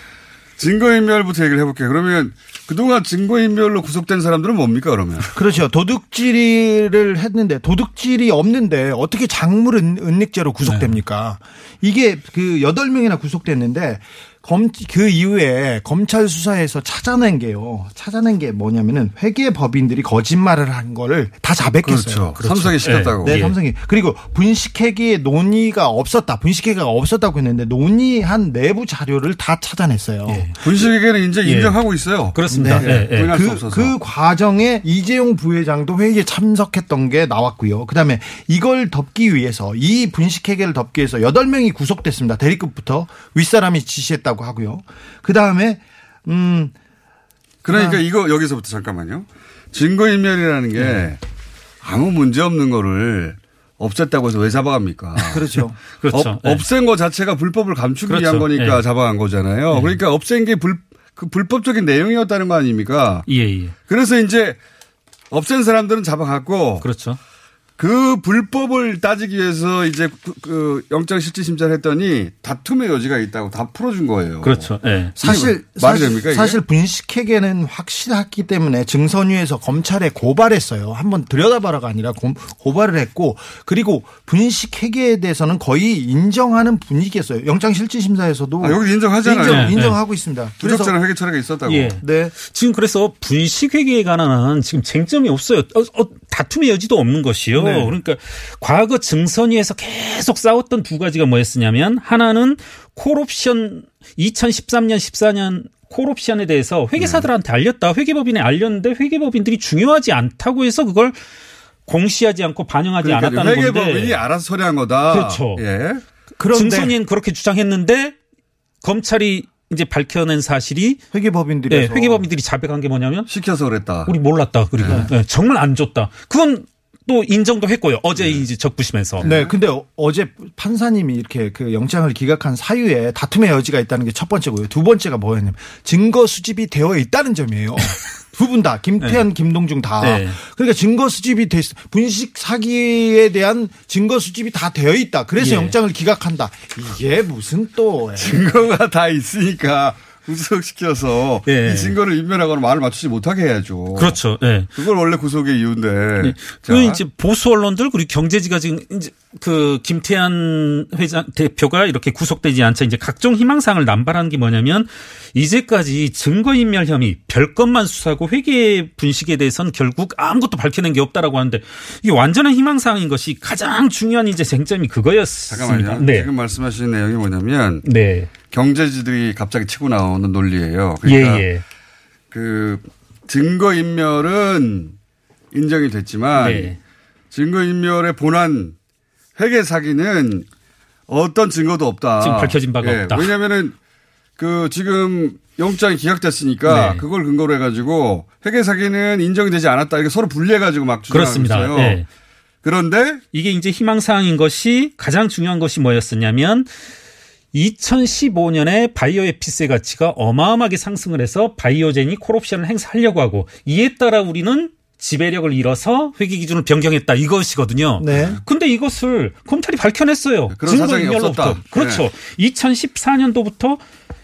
증거인멸부터 얘기를 해볼게요. 그러면 그동안 증거인멸로 구속된 사람들은 뭡니까, 그러면? 그렇죠. 도둑질을 했는데 도둑질이 없는데 어떻게 작물 은- 은닉죄로 구속됩니까? 이게 그 여덟 명이나 구속됐는데 검, 그 이후에 검찰 수사에서 찾아낸 게요. 찾아낸 게 뭐냐면은 회계 법인들이 거짓말을 한 거를 다 자백했어요. 그렇죠. 삼성이 시켰다고. 네, 예. 삼성이. 그리고 분식회계의 논의가 없었다. 분식회계가 없었다고 했는데 논의한 내부 자료를 다 찾아냈어요. 분식회계는 이제 예. 인정하고 있어요. 그렇습니다. 네. 예, 예. 그. 그 과정에 이재용 부회장도 회의에 참석했던 게 나왔고요. 그 다음에 이걸 덮기 위해서 이 분식회계를 덮기 위해서 8명이 구속됐습니다. 대리급부터 윗사람이 지시했다 고 하고요. 그 다음에, 음. 그러니까 아. 이거 여기서부터 잠깐만요. 증거인멸이라는 게 네. 아무 문제 없는 거를 없앴다고 해서 왜 잡아갑니까? [laughs] 그렇죠. 그렇죠. 없, 네. 없앤 거 자체가 불법을 감추기 그렇죠. 위한 거니까 네. 잡아간 거잖아요. 그러니까 없앤 게 불, 그 불법적인 내용이었다는 거 아닙니까? 예, 예. 그래서 이제 없앤 사람들은 잡아갔고 그렇죠. 그 불법을 따지기 위해서 이제 그, 그 영장 실질 심사를 했더니 다툼의 여지가 있다고 다 풀어준 거예요. 그렇죠. 예. 사실, 말이 사실, 됩니까? 이게? 사실 분식회계는 확실했기 때문에 증선위에서 검찰에 고발했어요. 한번 들여다봐라가 아니라 고, 고발을 했고 그리고 분식회계에 대해서는 거의 인정하는 분위기였어요. 영장 실질 심사에서도 아, 여기 인정하잖아요. 인정, 네, 인정하고 있습니다. 그래서 부적절한 회계 처리가 있었다고. 예. 네. 지금 그래서 분식회계에 관한 지금 쟁점이 없어요. 어, 어, 다툼의 여지도 없는 것이요. 네. 그러니까 과거 증선위에서 계속 싸웠던 두 가지가 뭐였냐면 하나는 콜옵션 2013년 14년 콜옵션에 대해서 회계사들한테 알렸다. 회계법인에 알렸는데 회계법인들이 중요하지 않다고 해서 그걸 공시하지 않고 반영하지 그러니까 않았다는 건데. 회계법인이 알아서 처리한 거다. 그렇죠. 예. 그런데 증선위는 그렇게 주장했는데 검찰이 이제 밝혀낸 사실이 회계법인들이 네, 회계법인들이 자백한 게 뭐냐면 시켜서 그랬다. 우리 몰랐다. 그리고 네, 정말 안 줬다. 그건 또 인정도 했고요. 어제 이제 적부심에서. 네, 근데 어- 어제 판사님이 이렇게 그 영장을 기각한 사유에 다툼의 여지가 있다는 게 첫 번째고요. 두 번째가 뭐였냐면 증거 수집이 되어 있다는 점이에요. [laughs] 두 분 다, 김태현, 김동중 다. 네. 그러니까 증거 수집이 돼, 있- 분식 사기에 대한 증거 수집이 다 되어 있다. 그래서 예. 영장을 기각한다. 이게 무슨 또. 증거가 다 있으니까 구속시켜서 예. 이 증거를 인멸하거나 말을 맞추지 못하게 해야죠. 그렇죠. 예. 그걸 원래 구속의 이유인데. 네. 자, 그 이제 보수 언론들 그리고 경제지가 지금 이제 그 김태한 회장 대표가 이렇게 구속되지 않자 이제 각종 희망사항을 남발하는 게 뭐냐면 이제까지 증거인멸 혐의 별 것만 수사하고 회계 분식에 대해서는 결국 아무것도 밝혀낸 게 없다라고 하는데 이게 완전한 희망사항인 것이 가장 중요한 이제 쟁점이 그거였습니다. 잠깐만요. 네. 지금 말씀하신 내용이 뭐냐면 네. 경제지들이 갑자기 치고 나오는 논리예요. 그러니까 예, 예. 그 증거 인멸은 인정이 됐지만 네. 증거 인멸의 본안 회계 사기는 어떤 증거도 없다. 지금 밝혀진 바가 예, 없다. 왜냐하면은 그 지금 영장이 기각됐으니까 네. 그걸 근거로 해가지고 회계 사기는 인정이 되지 않았다. 이게 서로 분리해가지고 막 주장하고. 있어요. 네. 그런데 이게 이제 희망 사항인 것이 가장 중요한 것이 뭐였었냐면 2015년에 바이오 에피스의 가치가 어마어마하게 상승을 해서 바이오젠이 콜옵션을 행사하려고 하고 이에 따라 우리는 지배력을 잃어서 회계 기준을 변경했다 이것이거든요. 네. 근데 이것을 검찰이 밝혀냈어요. 그런 사정이 인멸로 없었다. 없다. 그렇죠. 네. 2014년도부터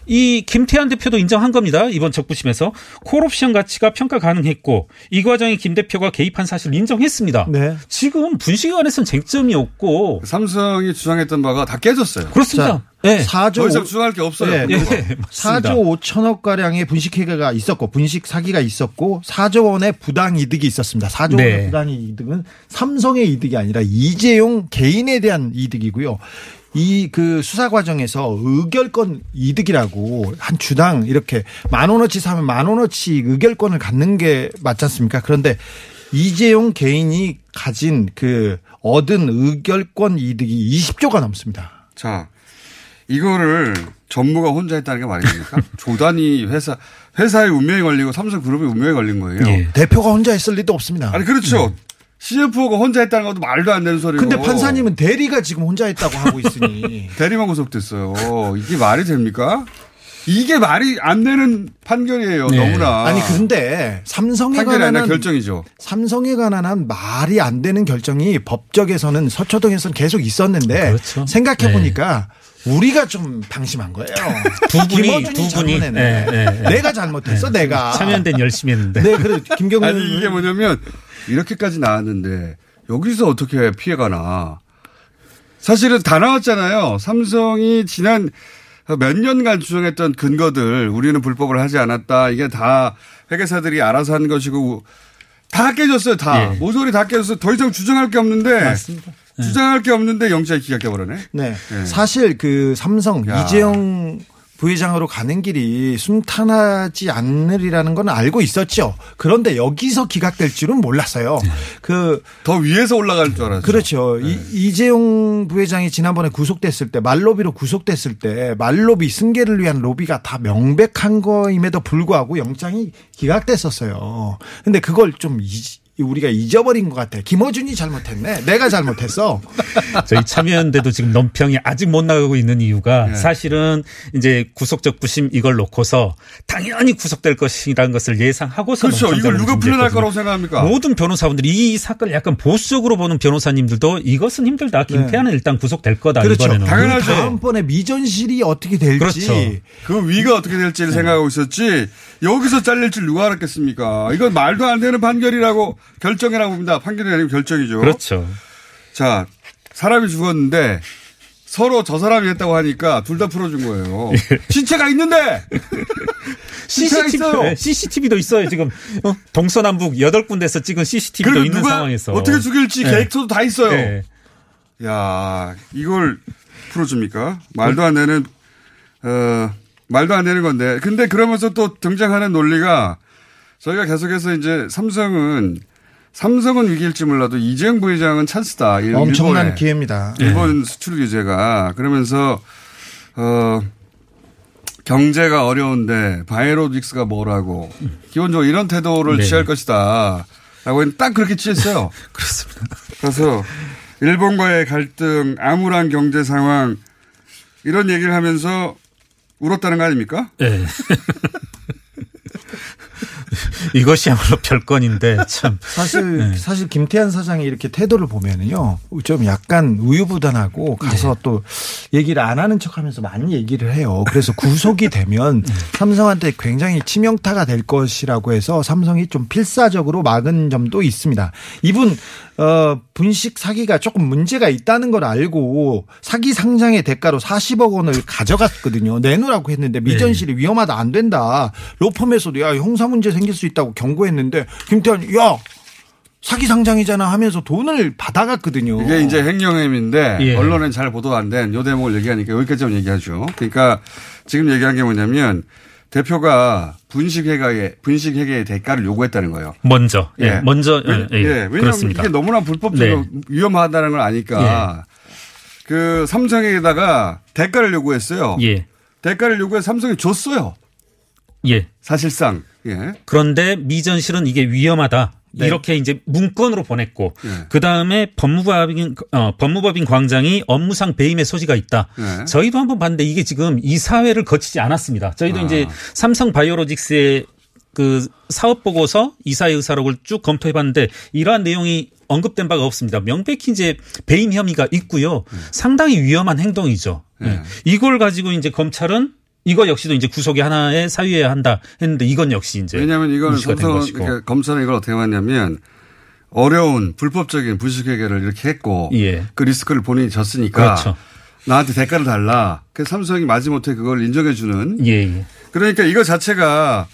이 김태한 대표도 인정한 겁니다. 이번 적부심에서 콜옵션 가치가 평가 가능했고 이 과정에 김 대표가 개입한 사실을 인정했습니다. 네. 지금 분식에 관해서는 쟁점이 없고 삼성이 주장했던 바가 다 깨졌어요. 그렇습니다. 네. 4조 더 이상 주장할 게 없어요. 네. 예, 맞습니다. 4조 5천억 가량의 분식회계가 있었고 분식 사기가 있었고 4조 원의 부당 이득이 있었습니다. 4조 네. 원의 부당 이득은 삼성의 이득이 아니라 이재용 개인에 대한 이득이고요. 이 그 수사 과정에서 의결권 이득이라고 한 주당 이렇게 만 원어치 사면 만 원어치 의결권을 갖는 게 맞지 않습니까? 그런데 이재용 개인이 가진 그 얻은 의결권 이득이 20조가 넘습니다. 자, 이거를 전무가 혼자 했다는 게 말이 됩니까? [laughs] 조단이 회사, 회사의 운명이 걸리고 삼성그룹의 운명이 걸린 거예요. 예. 대표가 혼자 했을 리도 없습니다. 아니, 그렇죠. CFO가 혼자 했다는 것도 말도 안 되는 소리고. 근데 판사님은 대리가 지금 혼자 했다고 하고 있으니. [laughs] 대리만 구속됐어요. 이게 말이 됩니까? 이게 말이 안 되는 판결이에요. 네. 너무나. 아니 그런데 삼성에 판결이 아니라 관한 결정이죠. 삼성에 관한 한 말이 안 되는 결정이 법적에서는 서초동에서는 계속 있었는데 그렇죠. 생각해 보니까 우리가 좀 방심한 거예요. 두 분이 두 분이 잘못했네. 예, 예, 예. 내가 잘못했어, 내가. 참여연대는 열심히 했는데. 네, 그래 김경래 아니, 이게 뭐냐면 이렇게까지 나왔는데 여기서 어떻게 피해가 나. 사실은 다 나왔잖아요. 삼성이 지난 몇 년간 주장했던 근거들 우리는 불법을 하지 않았다. 이게 다 회계사들이 알아서 한 것이고 다 깨졌어요. 다 예. 모조리 다 깨졌어요. 더 이상 주장할 게 없는데 맞습니다. 주장할 게 없는데 영장이 기각돼 버리네. 네. 네. 사실 그 삼성 야. 이재용 부회장으로 가는 길이 순탄하지 않으리라는 건 알고 있었죠. 그런데 여기서 기각될 줄은 몰랐어요. 그 더 위에서 올라갈 줄 알았어요. 그렇죠. 이, 이재용 부회장이 지난번에 구속됐을 때 말로비로 구속됐을 때 말로비 승계를 위한 로비가 다 명백한 거임에도 불구하고 영장이 기각됐었어요. 근데 그걸 좀 이- 우리가 잊어버린 것 같아. 김어준이 잘못했네. 내가 잘못했어. [laughs] 저희 참여연대도 지금 논평이 아직 못 나가고 있는 이유가 네. 사실은 이제 구속적 부심 이걸 놓고서 당연히 구속될 것이라는 것을 예상하고서 그렇죠. 이걸 누가 풀려날. 거라고 생각합니까? 모든 변호사분들이 이 사건을 약간 보수적으로 보는 변호사님들도 이것은 힘들다. 김태환은 일단 구속될 거다. 그렇죠. 이번에는. 당연하죠. 그 다음번에 미전실이 어떻게 될지. 그렇죠. 그 위가 어떻게 될지를 생각하고 있었지 여기서 잘릴 줄 누가 알았겠습니까? 이건 말도 안 되는 판결이라고 결정이라고 봅니다. 판결이 아니고 결정이죠. 그렇죠. 자, 사람이 죽었는데 서로 저 사람이 했다고 하니까 둘 다 풀어준 거예요. 신체가 있는데 [laughs] 신체가 있어요. 네, CCTV도 있어요. 지금 어, 동서남북 8군데서 찍은 CCTV도 있는 상황에서 어떻게 죽일지 네. 계획서도 다 있어요. 네. 야, 이걸 풀어줍니까? 말도 안 되는, 어, 말도 안 되는 건데. 근데 그러면서 또 등장하는 논리가 저희가 계속해서 이제 삼성은 삼성은 위기일지 몰라도 이재용 부회장은 찬스다. 일- 엄청난 일본에. 기회입니다. 일본 수출 규제가 그러면서 어 경제가 어려운데 바이오로직스가 뭐라고 기본적으로 이런 태도를 네. 취할 것이다. 라고 딱 그렇게 취했어요. [laughs] 그렇습니다. 그래서 일본과의 갈등, 암울한 경제 상황 이런 얘기를 하면서 울었다는 거 아닙니까? 네. [laughs] [laughs] 이것이야말로 별건인데 참 사실 네. 사실 김태한 사장이 이렇게 태도를 보면은요 좀 약간 우유부단하고 가서 네. 또 얘기를 안 하는 척하면서 많이 얘기를 해요. 그래서 구속이 되면 [laughs] 네. 삼성한테 굉장히 치명타가 될 것이라고 해서 삼성이 좀 필사적으로 막은 점도 있습니다. 이분 어 분식 사기가 조금 문제가 있다는 걸 알고 사기 상장의 대가로 40억 원을 가져갔거든요. 내놓으라고 했는데 미전실이 위험하다 안 된다. 로펌에서도 야 형사 문제 생길 수 있다고 경고했는데 김태환 야 사기 상장이잖아 하면서 돈을 받아갔거든요. 이게 이제 횡령행위인데 예. 언론엔 잘 보도 안 된 요 대목을 얘기하니까 여기까지만 얘기하죠. 그러니까 지금 얘기한 게 뭐냐면 대표가 분식회계의 분식회계의 대가를 요구했다는 거예요. 먼저 예, 먼저 왜, 예, 예, 왜냐하면 그렇습니다. 이게 너무나 불법적이고 네. 위험하다는 걸 아니까 그 삼성에다가 대가를 요구했어요. 예. 대가를 요구해 서 삼성이 줬어요. 예. 사실상 예. 그런데 미 전실은 이게 위험하다. 네. 이렇게 이제 문건으로 보냈고 예. 그 다음에 법무법인 어, 법무법인 광장이 업무상 배임의 소지가 있다. 네. 저희도 한번 봤는데 이게 지금 이 사회를 거치지 않았습니다. 저희도 아. 이제 삼성 바이오로직스의 그 사업 보고서 이사의 의사록을 쭉 검토해 봤는데 이러한 내용이 언급된 바가 없습니다. 명백히 이제 배임 혐의가 있고요. 상당히 위험한 행동이죠. 네. 예. 이걸 가지고 이제 검찰은 이거 역시도 이제 구속의 하나의 사유여야 한다 했는데 이건 역시 이제 왜냐하면 삼성 것이고. 그러니까 검찰은 이걸 어떻게 봤냐면 어려운 불법적인 분식 회계를 이렇게 했고 예. 그 리스크를 본인이 졌으니까 그렇죠. 나한테 대가를 달라. 그래서 삼성이 마지못해 그걸 인정해 주는. 예, 예. 그러니까 이거 자체가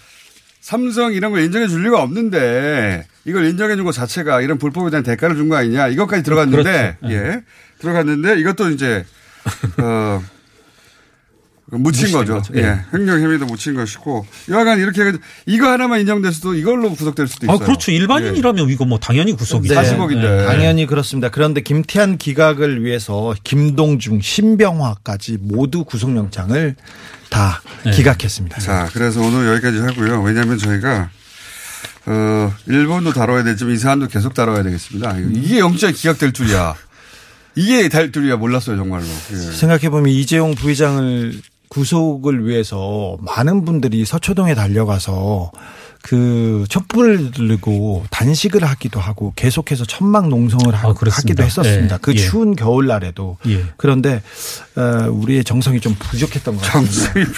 삼성 이런 걸 인정해 줄 리가 없는데 이걸 인정해 준 것 자체가 이런 불법에 대한 대가를 준 거 아니냐 이것까지 들어갔는데 그렇죠. 예 들어갔는데 이것도 이제 [laughs] 어 묻힌 거죠. 거죠. 예. 예. 횡령 혐의도 묻힌 것이고 여하간 이렇게 해가지고 이거 하나만 인정됐어도 이걸로 구속될 수도 있어요. 아, 그렇죠. 일반인이라면 이거 뭐 당연히 구속이죠. 네. 40억인데. 당연히 그렇습니다. 그런데 김태한 기각을 위해서 김동중, 신병화까지 모두 구속영장을 다 네. 기각했습니다. 자, 그래서 오늘 여기까지 하고요. 왜냐하면 저희가 어 일본도 다뤄야 되지만 이 사안도 계속 다뤄야 되겠습니다. 이게 영장이 기각될 줄이야. 이게 될 줄이야 몰랐어요 정말로. 예. 생각해보면 이재용 부회장을 구속을 위해서 많은 분들이 서초동에 달려가서 그 촛불을 들고 단식을 하기도 하고 계속해서 천막 농성을 하- 아. 하기도 했었습니다. 예, 그 예. 추운 겨울날에도 예. 그런데 어, 우리의 정성이 좀 부족했던 것 같습니다.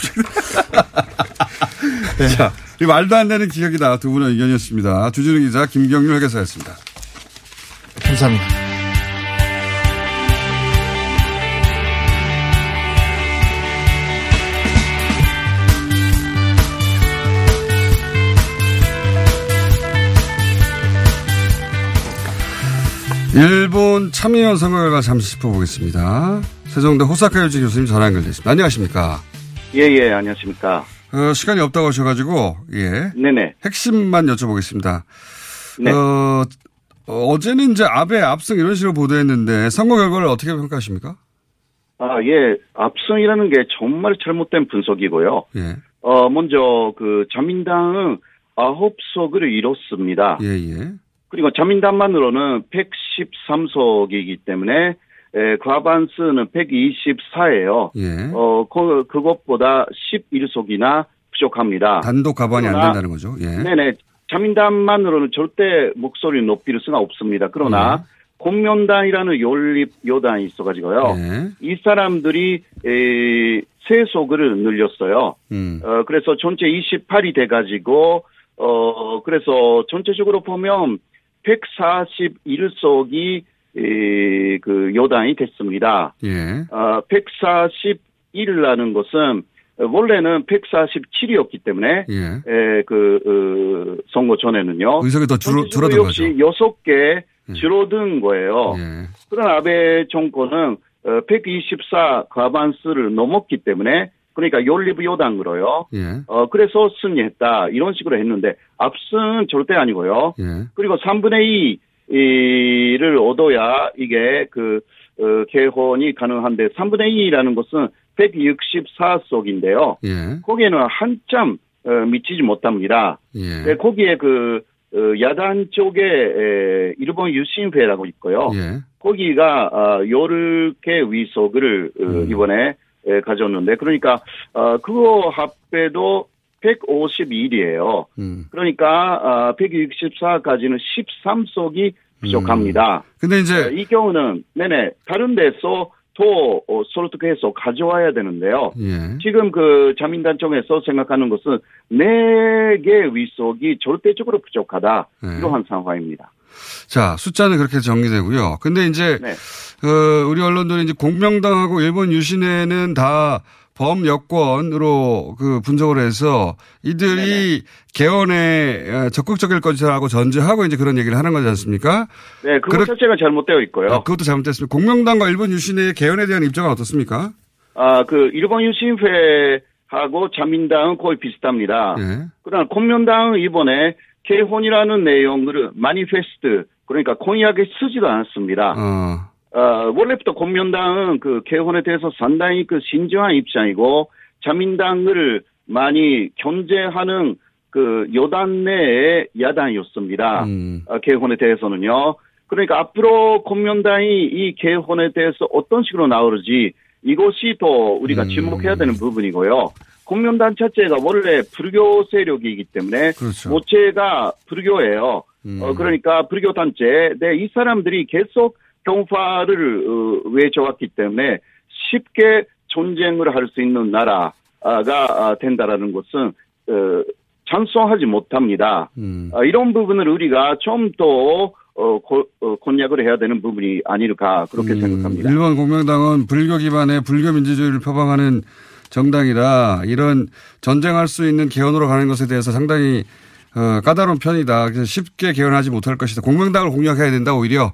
[laughs] 네. 자, 이 말도 안 되는 기억이다 두 분의 의견이었습니다. 주진우 기자 김경률 회계사였습니다. 감사합니다. 일본 참의원 선거 결과 잠시 짚어보겠습니다. 세종대 호사카 유지 교수님 전화 연결됐습니다. 안녕하십니까? 예, 예, 안녕하십니까. 어, 시간이 없다고 하셔가지고, 예. 네네. 핵심만 여쭤보겠습니다. 네. 어, 어제는 이제 아베 압승 이런 식으로 보도했는데 선거 결과를 어떻게 평가하십니까? 아, 예, 압승이라는 게 정말 잘못된 분석이고요. 예. 어, 먼저 그 자민당은 아홉 석을 이뤘습니다. 예, 예. 그리고 자민당만으로는 113석이기 때문에 에, 과반수는 124예요. 예. 어, 그, 그것보다 11석이나 부족합니다. 단독 가반이 안 그러나- 된다는 거죠. 예. 네네. 자민당만으로는 절대 목소리를 높일 수가 없습니다. 그러나 공명당이라는 연립 여당이 있어가지고요. 예. 이 사람들이 에, 세속을 늘렸어요. 음. 어, 그래서 전체 28이 돼가지고 어 그래서 전체적으로 보면 141석이 에, 그 여당이 됐습니다. 예. 어, 141이라는 것은 원래는 147이었기 때문에 예. 에, 그 어, 선거 전에는요. 의석이 더 줄어, 줄어든 역시 거죠. 예. 여섯 개 줄어든 거예요. 예. 그러나 아베 정권은 어, 124 과반수를 넘었기 때문에 그러니까 연립 여당으로요. 예. 어, 그래서 승리했다. 이런 식으로 했는데 압승은 절대 아니고요. 예. 그리고 3분의 2를 얻어야 이게 그, 어, 개헌이 가능한데 3분의 2라는 것은 164석인데요. 예. 거기에는 한참 어, 미치지 못합니다. 예. 네, 거기에 그 어, 야단 쪽에 에, 일본 유신회라고 있고요. 예. 거기가 어, 10개 위속을 어, 음. 이번에 에, 가져왔는데 그러니까 어, 그거 합해도 151이에요. 음. 그러니까 어, 164까지는 13석이 부족합니다. 근데 이제 어, 이 경우는 네네 다른 데서 더 어, 솔트해서 가져와야 되는데요. 예. 지금 그 자민단 쪽에서 생각하는 것은 네 개 위속이 절대적으로 부족하다 네. 이러한 상황입니다. 자, 숫자는 그렇게 정리되고요. 근데 이제, 네. 어, 우리 언론들이 이제 공명당하고 일본 유신회는 다 범여권으로 그 분석을 해서 이들이 개헌에 어, 적극적일 것이라고 전제하고 이제 그런 얘기를 하는 거지 않습니까? 네, 그것 그렇- 자체가 잘못되어 있고요. 아, 그것도 잘못됐습니다. 공명당과 일본 유신회의 개헌에 대한 입장은 어떻습니까? 아, 그 일본 유신회 하고 자민당은 거의 비슷합니다. 예. 그러나 공명당은 이번에 개헌이라는 내용을 마니페스트 그러니까 공약에 쓰지도 않았습니다. 어. 어, 원래부터 공명당은 그 개헌에 대해서 상당히 그 신중한 입장이고 자민당을 많이 견제하는 그 여당 내의 야당이었습니다. 음. 어, 개헌에 대해서는요. 그러니까 앞으로 공명당이 이 개헌에 대해서 어떤 식으로 나오는지 이것이 더 우리가 음. 주목해야 되는 부분이고요. 공명당 자체가 원래 불교 세력이기 때문에 그렇죠. 모체가 불교예요. 음. 어, 그러니까 불교 단체, 네, 이 사람들이 계속 경파를 어, 외쳐왔기 때문에 쉽게 전쟁을 할 수 있는 나라가 아, 된다라는 것은 어, 찬성하지 못합니다. 음. 아, 이런 부분을 우리가 좀더 어, 고- 어, 공략을 해야 되는 부분이 아닐까 그렇게 음, 생각합니다. 일본 공명당은 불교 기반의 불교 민주주의를 표방하는 정당이라 이런 전쟁할 수 있는 개헌으로 가는 것에 대해서 상당히 어, 까다로운 편이다. 그래서 쉽게 개헌하지 못할 것이다. 공명당을 공략해야 된다 오히려.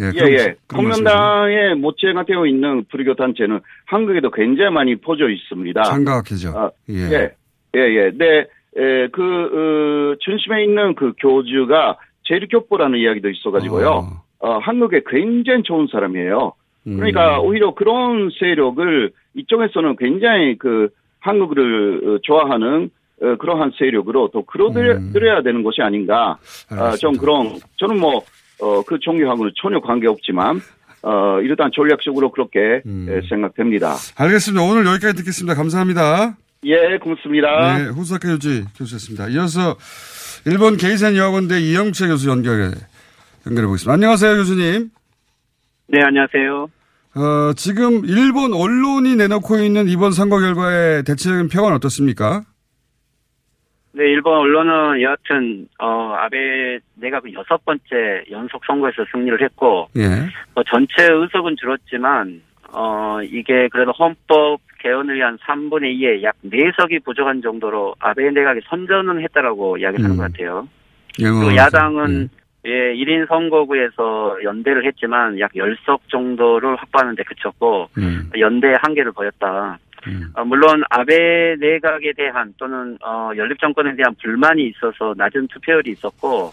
예, 예, 그런- 예. 말씀이시네요. 공명당의 모체가 되어 있는 불교 단체는 한국에도 굉장히 많이 퍼져 있습니다. 창각이죠. 아, 예. 예. 예, 예. 네, 에, 그, 어, 중심에 있는 그 교주가 제리교포라는 이야기도 있어가지고요. 어, 한국에 굉장히 좋은 사람이에요. 음. 그러니까 오히려 그런 세력을 이쪽에서는 굉장히 그 한국을 어, 좋아하는 어, 그러한 세력으로 또 끌어들여야 되는 것이 아닌가. 아, 좀 그런, 저는 뭐, 어, 그 종교하고는 전혀 관계 없지만, 어, 일단 전략적으로 그렇게 에, 생각됩니다. 알겠습니다. 오늘 여기까지 듣겠습니다. 감사합니다. 예, 고맙습니다. 네, 후사카 유지 교수였습니다. 이어서 일본 게이센 여학원대 이영채 교수 연결해 연결해 보겠습니다. 안녕하세요, 교수님. 네, 안녕하세요. 어, 지금 일본 언론이 내놓고 있는 이번 선거 결과의 대체적인 평은 어떻습니까? 네, 일본 언론은 여하튼 어 아베 내각은 여섯 번째 연속 선거에서 승리를 했고 예. 어, 전체 의석은 줄었지만 어 이게 그래도 헌법 개헌을 위한 3분의 2의 약 4석이 부족한 정도로 아베 내각이 선전은 했다라고 이야기를 하는 음. 것 같아요. 예, 뭐, 그리고 야당은 예, 1인 선거구에서 연대를 했지만 약 10석 정도를 확보하는 데 그쳤고 음. 연대 한계를 보였다. 어, 물론 아베 내각에 대한 또는 어, 연립 정권에 대한 불만이 있어서 낮은 투표율이 있었고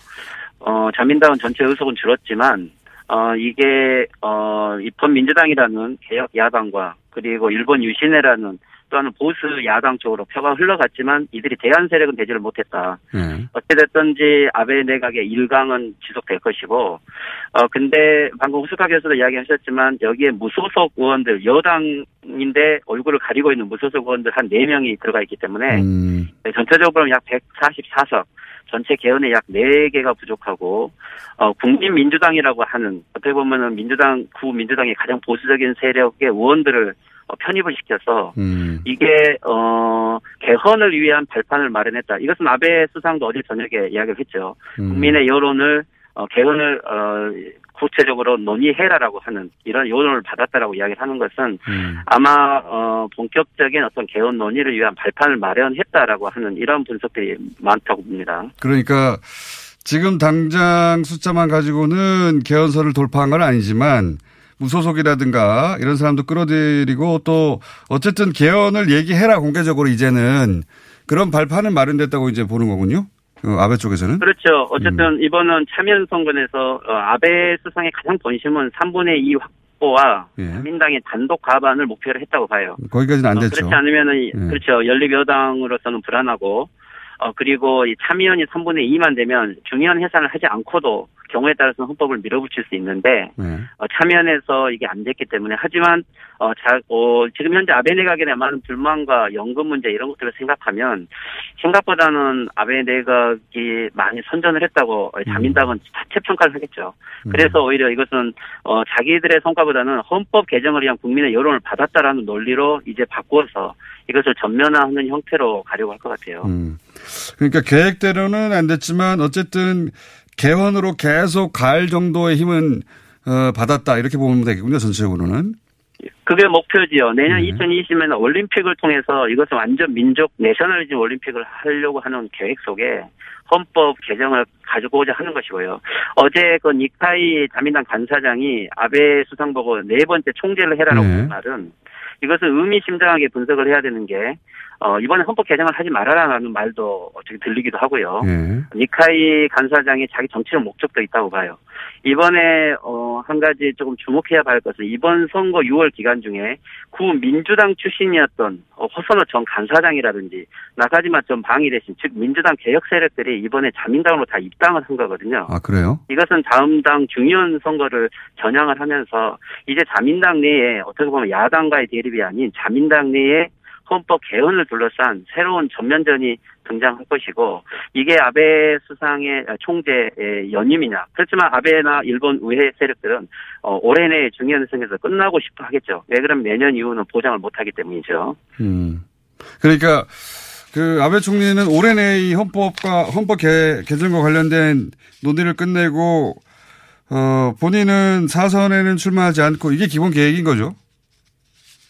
어, 자민당은 전체 의석은 줄었지만 어, 이게 어, 입헌 민주당이라는 개혁 야당과 그리고 일본 유신회라는 또한 보수 야당 쪽으로 표가 흘러갔지만 이들이 대안 세력은 되지를 못했다. 예. 어찌됐든지 아베 내각의 일강은 지속될 것이고, 어, 근데 방금 교수도 이야기하셨지만 여기에 무소속 의원들, 여당인데 얼굴을 가리고 있는 무소속 의원들 한 4명이 들어가 있기 때문에 음. 네, 전체적으로 약 144석, 전체 개헌에 약 4개가 부족하고, 어, 국민민주당이라고 하는, 어떻게 보면은 민주당, 구민주당의 가장 보수적인 세력의 의원들을 어, 편입을 시켜서, 음. 이게, 어, 개헌을 위한 발판을 마련했다. 이것은 아베 수상도 어제 저녁에 이야기를 했죠. 음. 국민의 여론을, 어, 개헌을, 어, 구체적으로 논의해라라고 하는 이런 여론을 받았다라고 이야기를 하는 것은 음. 아마 어 본격적인 어떤 개헌 논의를 위한 발판을 마련했다라고 하는 이런 분석들이 많다고 봅니다. 그러니까 지금 당장 숫자만 가지고는 개헌설을 돌파한 건 아니지만 무소속이라든가 이런 사람도 끌어들이고 또 어쨌든 개헌을 얘기해라 공개적으로 이제는 그런 발판은 마련됐다고 이제 보는 거군요. 어, 아베 쪽에서는. 그렇죠. 어쨌든 음. 이번은 참여연 선거에서 어, 아베 수상의 가장 본심은 3분의 2 확보와 예. 민당의 단독 가반을 목표로 했다고 봐요. 거기까지는 안 어, 됐죠. 그렇지 않으면은 이- 예. 그렇죠. 연립 여당으로서는 불안하고 어, 그리고 이 참의원이 3분의 2만 되면 중의원 해산을 하지 않고도 경우에 따라서는 헌법을 밀어붙일 수 있는데 네. 어, 참여연에서 이게 안 됐기 때문에 하지만 어, 자, 어, 지금 현재 아베 내각에 대한 많은 불만과 연금 문제 이런 것들을 생각하면 생각보다는 아베 내각이 많이 선전을 했다고 자민당은 자체 평가를 하겠죠. 그래서 오히려 이것은 어, 자기들의 성과보다는 헌법 개정을 위한 국민의 여론을 받았다라는 논리로 이제 바꾸어서 이것을 전면화하는 형태로 가려고 할 것 같아요. 음. 그러니까 계획대로는 안 됐지만 어쨌든 개헌으로 계속 갈 정도의 힘은 어, 받았다 이렇게 보면 되겠군요 전체적으로는. 그게 목표지요. 내년 2020년에 올림픽을 통해서 이것은 완전 민족 내셔널리즘 올림픽을 하려고 하는 계획 속에 헌법 개정을 가지고자 하는 것이고요. 어제 그 니카이 자민당 간사장이 아베 수상 보고 네 번째 총재를 해라라고 네. 한 말은 이것은 의미심장하게 분석을 해야 되는 게 어, 이번에 헌법 개정을 하지 말아라라는 말도 어떻게 들리기도 하고요. 예. 니카이 간사장이 자기 정치적 목적도 있다고 봐요. 이번에 어, 한 가지 조금 주목해야 할 것은 이번 선거 6월 기간 중에 구 민주당 출신이었던 어, 호선호 전 간사장이라든지 나가지마 전 방위 대신 즉 민주당 개혁 세력들이 이번에 자민당으로 다 입당을 한 거거든요. 아 그래요? 이것은 다음 당 중요한 선거를 전향을 하면서 이제 자민당 내에 어떻게 보면 야당과의 대립이 아닌 자민당 내에 헌법 개헌을 둘러싼 새로운 전면전이 등장할 것이고 이게 아베 수상의 총재의 연임이냐 그렇지만 아베나 일본 의회 세력들은 어, 올해 내에 중요한 선에서 끝나고 싶어 하겠죠. 왜 그러면 내년 이후는 보장을 못하기 때문이죠. 음. 그러니까 그 아베 총리는 올해 내에 이 헌법과 헌법 개, 개정과 관련된 논의를 끝내고 어 본인은 사선에는 출마하지 않고 이게 기본 계획인 거죠.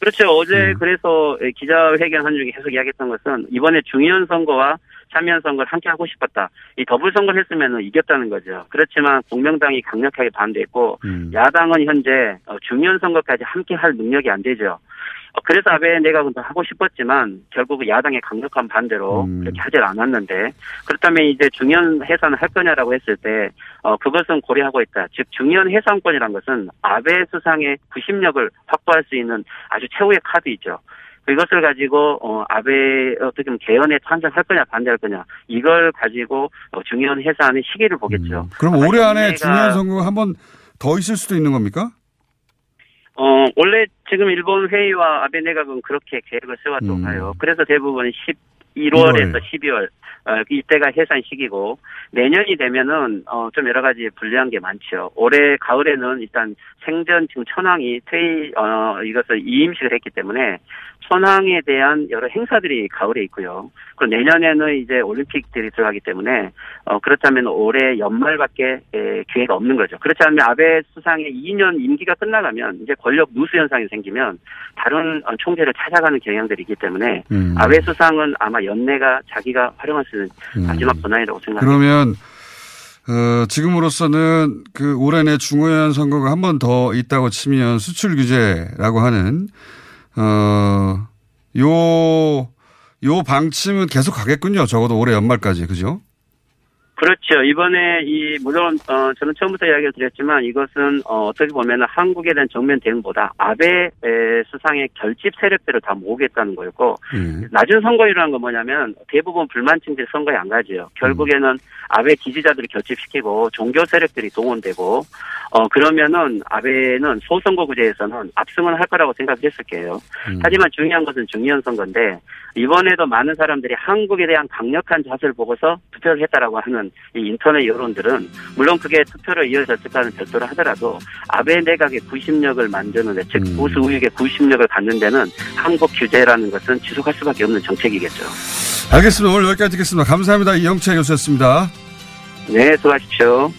그렇죠. 어제 그래서 기자회견 한 중에 계속 이야기했던 것은 이번에 중의원 선거와 참여연 선거를 함께 하고 싶었다. 이 더블 선거를 했으면 이겼다는 거죠. 그렇지만 공명당이 강력하게 반대했고 야당은 현재 어, 중의원 선거까지 함께 할 능력이 안 되죠. 어, 그래서 아베 내각은 더 하고 싶었지만 결국 야당의 강력한 반대로 그렇게 하질 않았는데 그렇다면 이제 중의원 해산을 할 거냐라고 했을 때 어, 그것은 고려하고 있다. 즉 중의원 해산권이란 것은 아베 수상의 구심력을 확보할 수 있는 아주 최후의 카드이죠. 이것을 가지고 어, 아베 어떻게 보면 개헌에 찬성할 거냐 반대할 거냐 이걸 가지고 어, 중의원 해산의 시기를 보겠죠. 그럼 아마 올해 안에 중요한 선거가 한번 더 있을 수도 있는 겁니까? 어, 원래 지금 일본 회의와 아베 내각은 그렇게 계획을 세웠다고 음. 봐요. 그래서 대부분 11월에서 1월. 12월, 어, 이때가 해산 시기고, 내년이 되면은, 어, 좀 여러 가지 불리한 게 많죠. 올해 가을에는 일단 생전 지금 천황이 퇴위, 어, 이것을 이임식을 했기 때문에, 천황에 대한 여러 행사들이 가을에 있고요. 그리고 내년에는 이제 올림픽들이 들어가기 때문에, 어, 그렇다면 올해 연말밖에 에, 기회가 없는 거죠. 그렇지 않으면 아베 수상의 2년 임기가 끝나가면 이제 권력 누수 현상이 생기면 다른 어, 총재를 찾아가는 경향들이 있기 때문에 음. 아베 수상은 아마 연내가 자기가 활용할 수 있는 음. 마지막 권한이라고 생각합니다. 그러면 어, 지금으로서는 그 올해 내 중의원 선거가 한 번 더 있다고 치면 수출 규제라고 하는 어, 요, 요 방침은 계속 가겠군요. 적어도 올해 연말까지. 그죠? 그렇죠. 이번에 이 물론 어, 저는 처음부터 이야기를 드렸지만 이것은 어, 어떻게 보면 한국에 대한 정면 대응보다 아베 에, 수상의 결집 세력들을 다 모으겠다는 거였고 낮은 선거율이라는 건 뭐냐면 대부분 불만층들이 선거에 안 가지요. 결국에는 아베 지지자들을 결집시키고 종교 세력들이 동원되고 어 그러면은 아베는 소선거 구제에서는 압승을 할 거라고 생각했을 거예요. 하지만 중요한 것은 중의원 선거인데 이번에도 많은 사람들이 한국에 대한 강력한 자세를 보고서 투표를 했다라고 하는 이 인터넷 여론들은 물론 그게 투표로 이어졌을까는 별도로 하더라도 아베 내각의 구심력을 만드는 데, 즉 보수 우익의 구심력을 갖는 데는 한국 규제라는 것은 지속할 수밖에 없는 정책이겠죠. 알겠습니다. 오늘 여기까지 듣겠습니다. 감사합니다. 이영채 교수였습니다. 네, 수고하십시오.